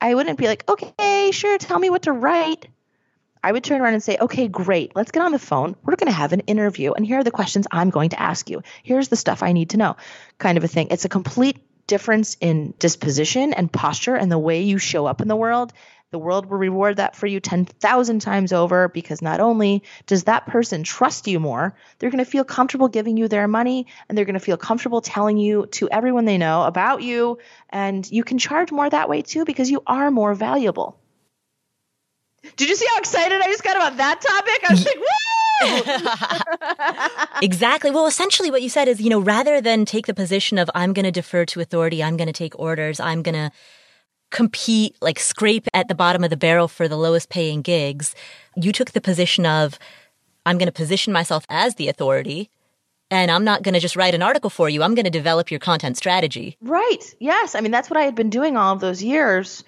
I wouldn't be like, "Okay, sure, tell me what to write." I would turn around and say, okay, great. Let's get on the phone. We're going to have an interview. And here are the questions I'm going to ask you. Here's the stuff I need to know, kind of a thing. It's a complete difference in disposition and posture and the way you show up in the world. The world will reward that for you 10,000 times over because not only does that person trust you more, they're going to feel comfortable giving you their money and they're going to feel comfortable telling you to everyone they know about you. And you can charge more that way too because you are more valuable. Did you see how excited I just got about that topic? I was like, woo! exactly. Well, essentially what you said is, you know, rather than take the position of I'm going to defer to authority, I'm going to take orders, I'm going to compete, like scrape at the bottom of the barrel for the lowest paying gigs, you took the position of I'm going to position myself as the authority and I'm not going to just write an article for you. I'm going to develop your content strategy. Right. Yes. I mean, that's what I had been doing all of those years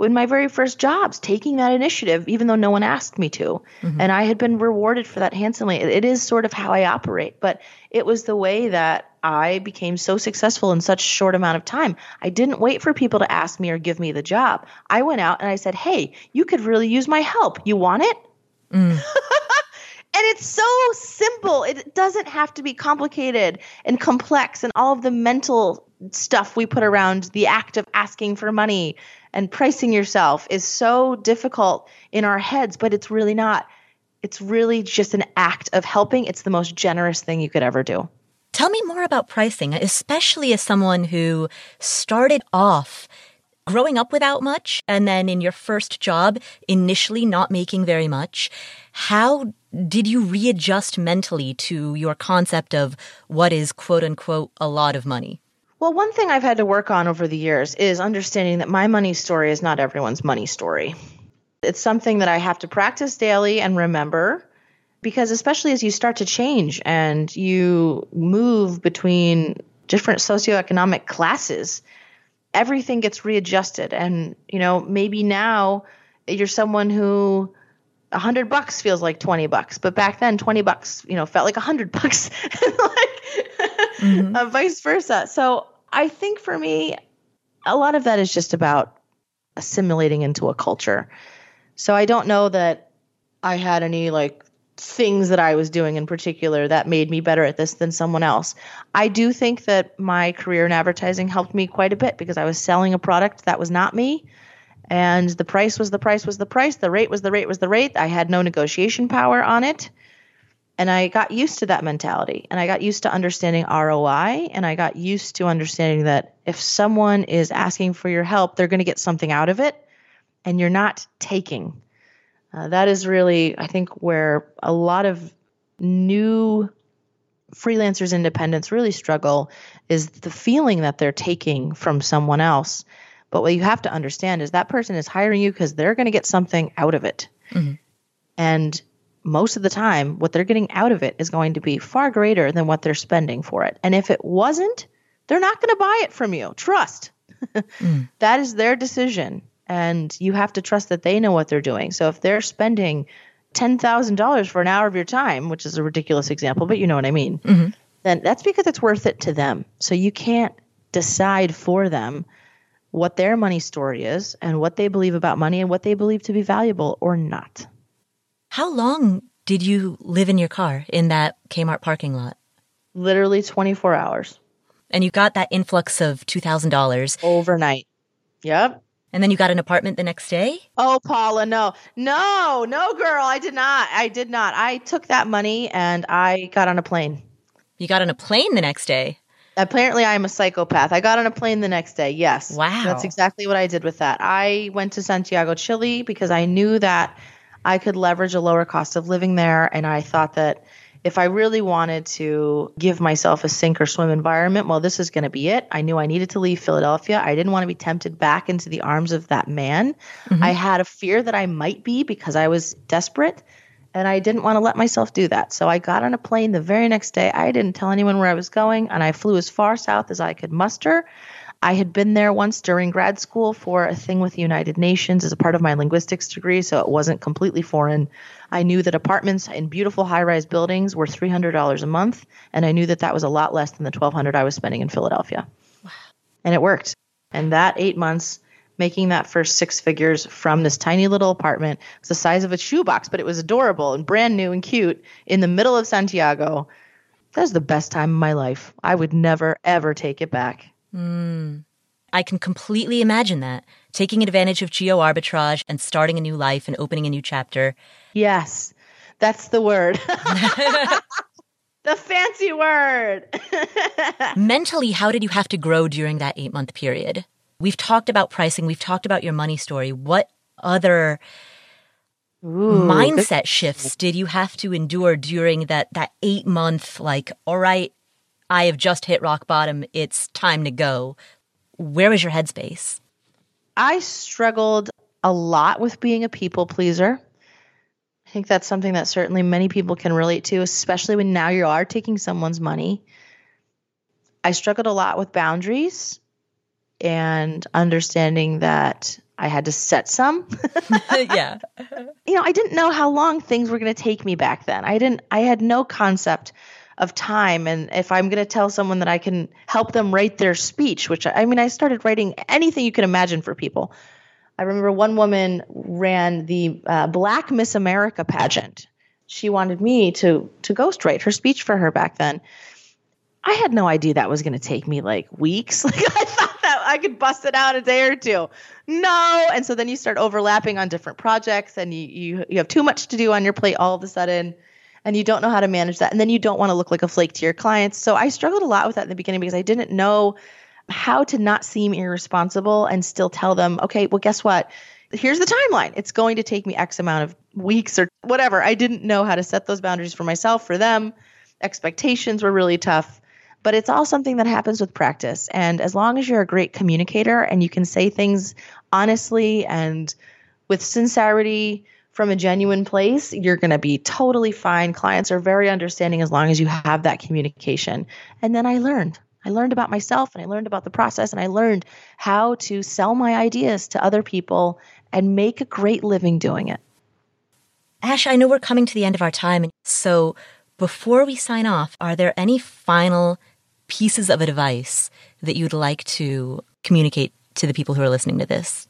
in my very first jobs, taking that initiative, even though no one asked me to. Mm-hmm. And I had been rewarded for that handsomely. It, is sort of how I operate, but it was the way that I became so successful in such short amount of time. I didn't wait for people to ask me or give me the job. I went out and I said, Hey, you could really use my help. You want it? Mm. and it's so simple. It doesn't have to be complicated and complex and all of the mental stuff we put around the act of asking for money and pricing yourself is so difficult in our heads, but it's really not. It's really just an act of helping. It's the most generous thing you could ever do. Tell me more about pricing, especially as someone who started off growing up without much and then in your first job, initially not making very much. How did you readjust mentally to your concept of what is quote unquote a lot of money? Well, one thing I've had to work on over the years is understanding that my money story is not everyone's money story. It's something that I have to practice daily and remember because, especially as you start to change and you move between different socioeconomic classes, everything gets readjusted. And, you know, maybe now you're someone who a hundred bucks feels like 20 bucks, but back then 20 bucks, you know, felt like a hundred bucks, like mm-hmm. uh, vice versa. So I think for me, a lot of that is just about assimilating into a culture. So I don't know that I had any like things that I was doing in particular that made me better at this than someone else. I do think that my career in advertising helped me quite a bit because I was selling a product that was not me. And the price was the price was the price. The rate was the rate was the rate. I had no negotiation power on it. And I got used to that mentality and I got used to understanding ROI and I got used to understanding that if someone is asking for your help, they're going to get something out of it and you're not taking. Uh, that is really, I think, where a lot of new freelancers, independents really struggle is the feeling that they're taking from someone else. But what you have to understand is that person is hiring you because they're going to get something out of it. Mm-hmm. And most of the time, what they're getting out of it is going to be far greater than what they're spending for it. And if it wasn't, they're not going to buy it from you. Trust. mm. That is their decision. And you have to trust that they know what they're doing. So if they're spending $10,000 for an hour of your time, which is a ridiculous example, but you know what I mean, mm-hmm. then that's because it's worth it to them. So you can't decide for them what their money story is and what they believe about money and what they believe to be valuable or not. How long did you live in your car in that Kmart parking lot? Literally 24 hours. And you got that influx of $2,000 overnight. Yep. And then you got an apartment the next day? Oh, Paula, no. No, no, girl, I did not. I did not. I took that money and I got on a plane. You got on a plane the next day? Apparently, I'm a psychopath. I got on a plane the next day. Yes. Wow. That's exactly what I did with that. I went to Santiago, Chile because I knew that I could leverage a lower cost of living there. And I thought that if I really wanted to give myself a sink or swim environment, well, this is going to be it. I knew I needed to leave Philadelphia. I didn't want to be tempted back into the arms of that man. Mm-hmm. I had a fear that I might be because I was desperate and I didn't want to let myself do that. So I got on a plane the very next day. I didn't tell anyone where I was going and I flew as far south as I could muster. I had been there once during grad school for a thing with the United Nations as a part of my linguistics degree, so it wasn't completely foreign. I knew that apartments in beautiful high-rise buildings were $300 a month, and I knew that that was a lot less than the 1,200 I was spending in Philadelphia. Wow. And it worked. And that 8 months making that first six figures from this tiny little apartment. It was the size of a shoebox, but it was adorable and brand new and cute in the middle of Santiago. That was the best time of my life. I would never, ever take it back. Mm. I can completely imagine that. Taking advantage of geo arbitrage and starting a new life and opening a new chapter. Yes, that's the word. the fancy word. Mentally, how did you have to grow during that eight month period? We've talked about pricing, we've talked about your money story. What other Ooh, mindset shifts did you have to endure during that that 8 month like all right I have just hit rock bottom. It's time to go. Where was your headspace? I struggled a lot with being a people pleaser. I think that's something that certainly many people can relate to, especially when now you are taking someone's money. I struggled a lot with boundaries and understanding that I had to set some. yeah. You know, I didn't know how long things were going to take me back then. I didn't I had no concept of time. And if i'm going to tell someone that i can help them write their speech which i mean i started writing anything you can imagine for people. I remember one woman ran the uh, black miss america pageant. She wanted me to to ghostwrite her speech for her back then. I had no idea that was going to take me like weeks. Like i thought that i could bust it out a day or two. No! And so then you start overlapping on different projects and you you, you have too much to do on your plate all of a sudden and you don't know how to manage that. And then you don't want to look like a flake to your clients. So I struggled a lot with that in the beginning because I didn't know how to not seem irresponsible and still tell them, okay, well, guess what? Here's the timeline. It's going to take me X amount of weeks or whatever. I didn't know how to set those boundaries for myself, for them. Expectations were really tough. But it's all something that happens with practice. And as long as you're a great communicator and you can say things honestly and with sincerity, from a genuine place, you're going to be totally fine. Clients are very understanding as long as you have that communication. And then I learned. I learned about myself and I learned about the process and I learned how to sell my ideas to other people and make a great living doing it. Ash, I know we're coming to the end of our time. So before we sign off, are there any final pieces of advice that you'd like to communicate to the people who are listening to this?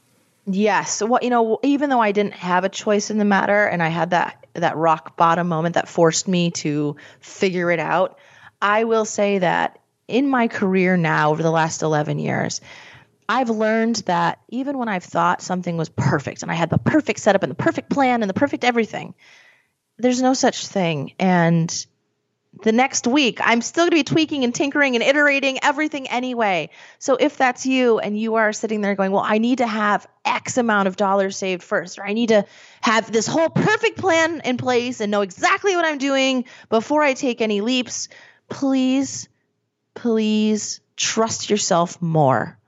Yes. What you know, even though I didn't have a choice in the matter and I had that that rock bottom moment that forced me to figure it out, I will say that in my career now over the last 11 years, I've learned that even when I've thought something was perfect and I had the perfect setup and the perfect plan and the perfect everything, there's no such thing. And the next week, I'm still going to be tweaking and tinkering and iterating everything anyway. So if that's you and you are sitting there going, well, I need to have X amount of dollars saved first, or I need to have this whole perfect plan in place and know exactly what I'm doing before I take any leaps, please, please trust yourself more.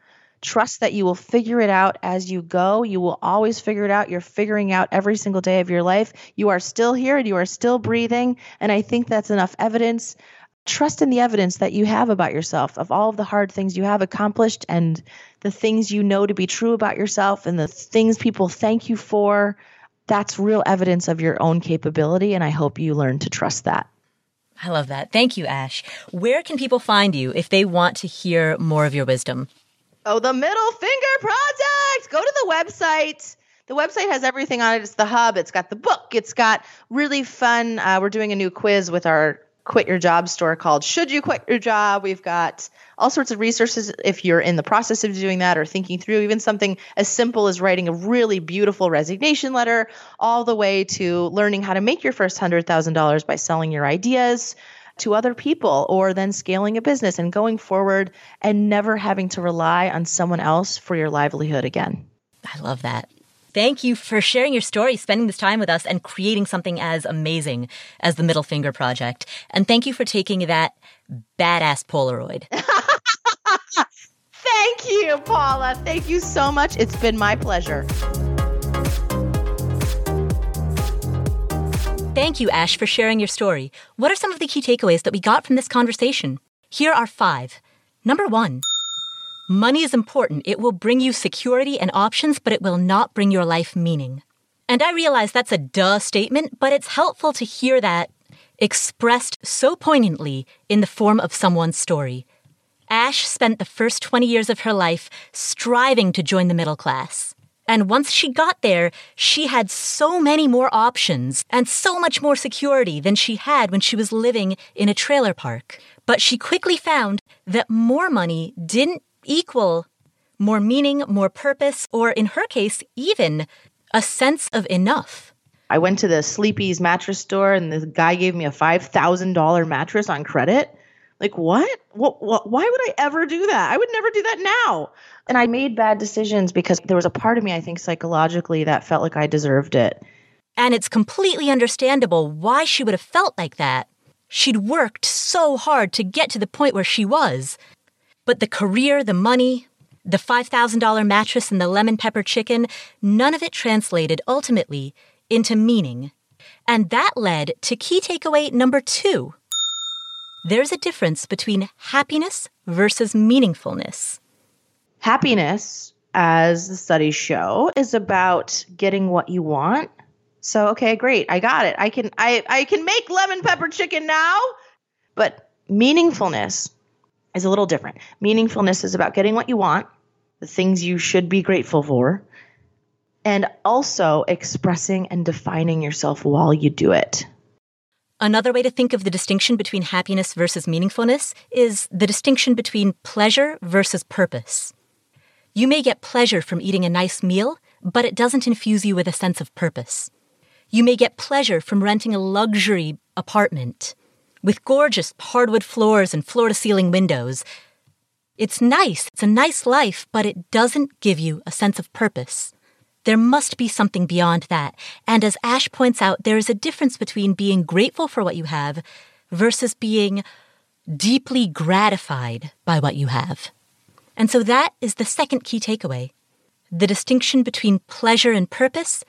Trust that you will figure it out as you go. You will always figure it out. You're figuring out every single day of your life. You are still here and you are still breathing. And I think that's enough evidence. Trust in the evidence that you have about yourself, of all of the hard things you have accomplished and the things you know to be true about yourself and the things people thank you for. That's real evidence of your own capability. And I hope you learn to trust that. I love that. Thank you, Ash. Where can people find you if they want to hear more of your wisdom? Oh, the Middle Finger Project. Go to the website. The website has everything on it. It's the hub. It's got the book. It's got really fun. Uh, we're doing a new quiz with our Quit Your Job store called Should You Quit Your Job? We've got all sorts of resources if you're in the process of doing that or thinking through even something as simple as writing a really beautiful resignation letter, all the way to learning how to make your first $100,000 by selling your ideas to other people or then scaling a business and going forward and never having to rely on someone else for your livelihood again. I love that. Thank you for sharing your story, spending this time with us, and creating something as amazing as the Middle Finger Project. And thank you for taking that badass Polaroid. thank you, Paula. Thank you so much. It's been my pleasure. Thank you, Ash, for sharing your story. What are some of the key takeaways that we got from this conversation? Here are five. Number one, Money is important. It will bring you security and options, but it will not bring your life meaning. And I realize that's a duh statement, but it's helpful to hear that expressed so poignantly in the form of someone's story. Ash spent the first 20 years of her life striving to join the middle class. And once she got there, she had so many more options and so much more security than she had when she was living in a trailer park. But she quickly found that more money didn't equal more meaning, more purpose, or in her case, even a sense of enough. I went to the Sleepy's mattress store and the guy gave me a $5,000 mattress on credit. Like, what? what? What? Why would I ever do that? I would never do that now. And I made bad decisions because there was a part of me, I think, psychologically that felt like I deserved it. And it's completely understandable why she would have felt like that. She'd worked so hard to get to the point where she was. But the career, the money, the $5,000 mattress, and the lemon pepper chicken, none of it translated ultimately into meaning. And that led to key takeaway number two. There's a difference between happiness versus meaningfulness. Happiness, as the studies show, is about getting what you want. So, okay, great. I got it. I can I I can make lemon pepper chicken now. But meaningfulness is a little different. Meaningfulness is about getting what you want, the things you should be grateful for, and also expressing and defining yourself while you do it. Another way to think of the distinction between happiness versus meaningfulness is the distinction between pleasure versus purpose. You may get pleasure from eating a nice meal, but it doesn't infuse you with a sense of purpose. You may get pleasure from renting a luxury apartment, with gorgeous hardwood floors and floor to ceiling windows. It's nice, it's a nice life, but it doesn't give you a sense of purpose. There must be something beyond that. And as Ash points out, there is a difference between being grateful for what you have versus being deeply gratified by what you have. And so that is the second key takeaway the distinction between pleasure and purpose,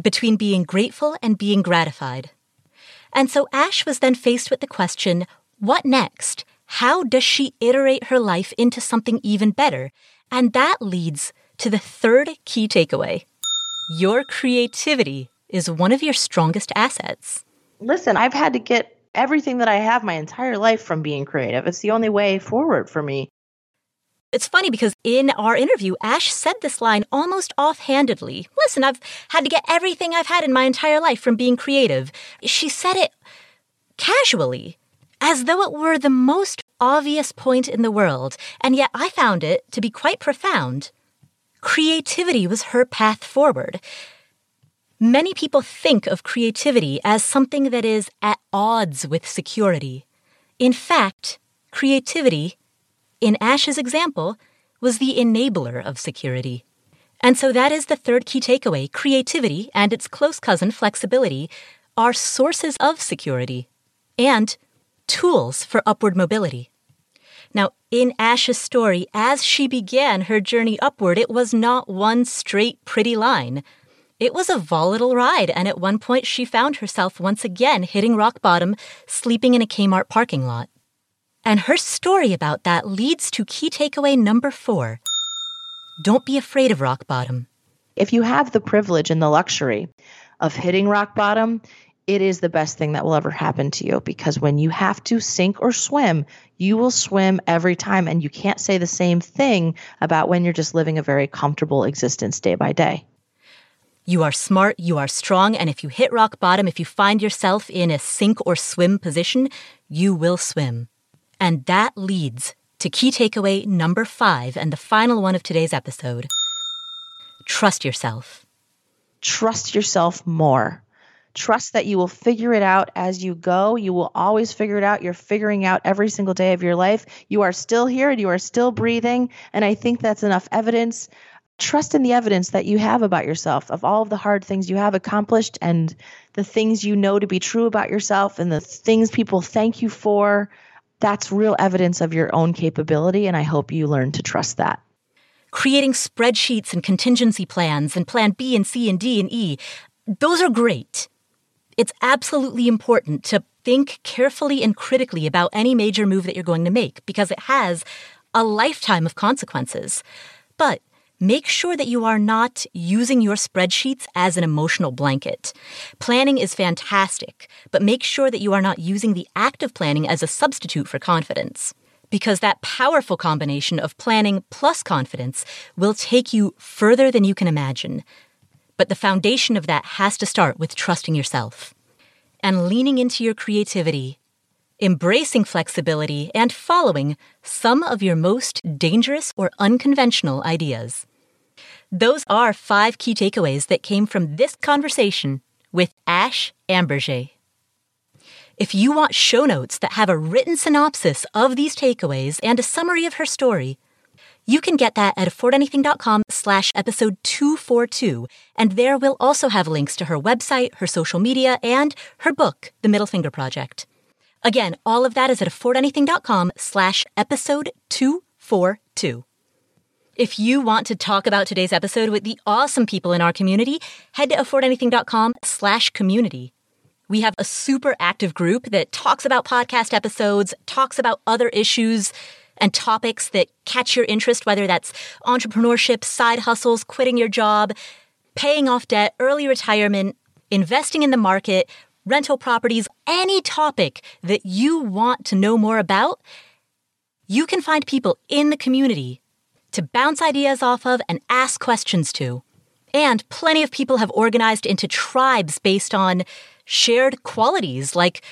between being grateful and being gratified. And so Ash was then faced with the question what next? How does she iterate her life into something even better? And that leads to the third key takeaway your creativity is one of your strongest assets. Listen, I've had to get everything that I have my entire life from being creative. It's the only way forward for me. It's funny because in our interview, Ash said this line almost offhandedly. Listen, I've had to get everything I've had in my entire life from being creative. She said it casually, as though it were the most obvious point in the world, and yet I found it to be quite profound. Creativity was her path forward. Many people think of creativity as something that is at odds with security. In fact, creativity in Ash's example, was the enabler of security. And so that is the third key takeaway creativity and its close cousin, flexibility, are sources of security and tools for upward mobility. Now, in Ash's story, as she began her journey upward, it was not one straight, pretty line. It was a volatile ride, and at one point she found herself once again hitting rock bottom, sleeping in a Kmart parking lot. And her story about that leads to key takeaway number four don't be afraid of rock bottom. If you have the privilege and the luxury of hitting rock bottom, it is the best thing that will ever happen to you because when you have to sink or swim, you will swim every time. And you can't say the same thing about when you're just living a very comfortable existence day by day. You are smart, you are strong, and if you hit rock bottom, if you find yourself in a sink or swim position, you will swim. And that leads to key takeaway number five and the final one of today's episode trust yourself. Trust yourself more. Trust that you will figure it out as you go. You will always figure it out. You're figuring out every single day of your life. You are still here and you are still breathing. And I think that's enough evidence. Trust in the evidence that you have about yourself, of all of the hard things you have accomplished and the things you know to be true about yourself and the things people thank you for that's real evidence of your own capability. And I hope you learn to trust that. Creating spreadsheets and contingency plans and plan B and C and D and E, those are great. It's absolutely important to think carefully and critically about any major move that you're going to make because it has a lifetime of consequences. But make sure that you are not using your spreadsheets as an emotional blanket. Planning is fantastic, but make sure that you are not using the act of planning as a substitute for confidence. Because that powerful combination of planning plus confidence will take you further than you can imagine. But the foundation of that has to start with trusting yourself and leaning into your creativity, embracing flexibility, and following some of your most dangerous or unconventional ideas. Those are five key takeaways that came from this conversation with Ash Ambirge. If you want show notes that have a written synopsis of these takeaways and a summary of her story, you can get that at affordanything.com slash episode 242, and there we'll also have links to her website, her social media, and her book, The Middle Finger Project. Again, all of that is at affordanything.com slash episode 242. If you want to talk about today's episode with the awesome people in our community, head to affordanything.com slash community. We have a super active group that talks about podcast episodes, talks about other issues and topics that catch your interest, whether that's entrepreneurship, side hustles, quitting your job, paying off debt, early retirement, investing in the market, rental properties, any topic that you want to know more about. You can find people in the community to bounce ideas off of and ask questions to. And plenty of people have organized into tribes based on shared qualities like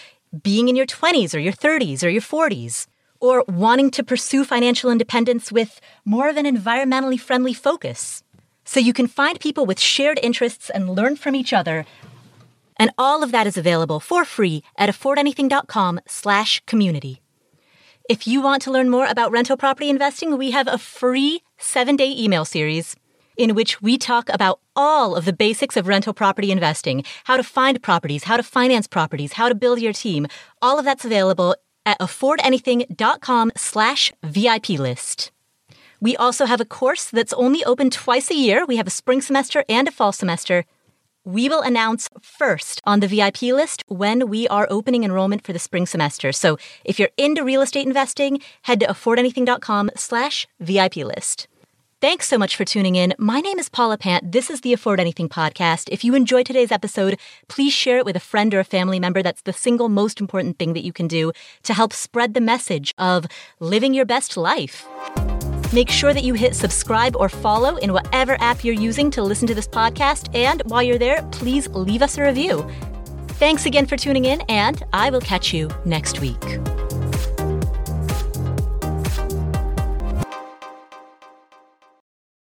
being in your 20s or your 30s or your 40s, or wanting to pursue financial independence with more of an environmentally friendly focus. So you can find people with shared interests and learn from each other. And all of that is available for free at affordanything.com slash community. If you want to learn more about rental property investing, we have a free seven day email series in which we talk about all of the basics of rental property investing, how to find properties, how to finance properties, how to build your team. All of that's available at affordanything.com slash VIP list. We also have a course that's only open twice a year. We have a spring semester and a fall semester. We will announce first on the VIP list when we are opening enrollment for the spring semester. So if you're into real estate investing, head to affordanything.com slash VIP list. Thanks so much for tuning in. My name is Paula Pant. This is the Afford Anything podcast. If you enjoyed today's episode, please share it with a friend or a family member. That's the single most important thing that you can do to help spread the message of living your best life. Make sure that you hit subscribe or follow in whatever app you're using to listen to this podcast. And while you're there, please leave us a review. Thanks again for tuning in, and I will catch you next week.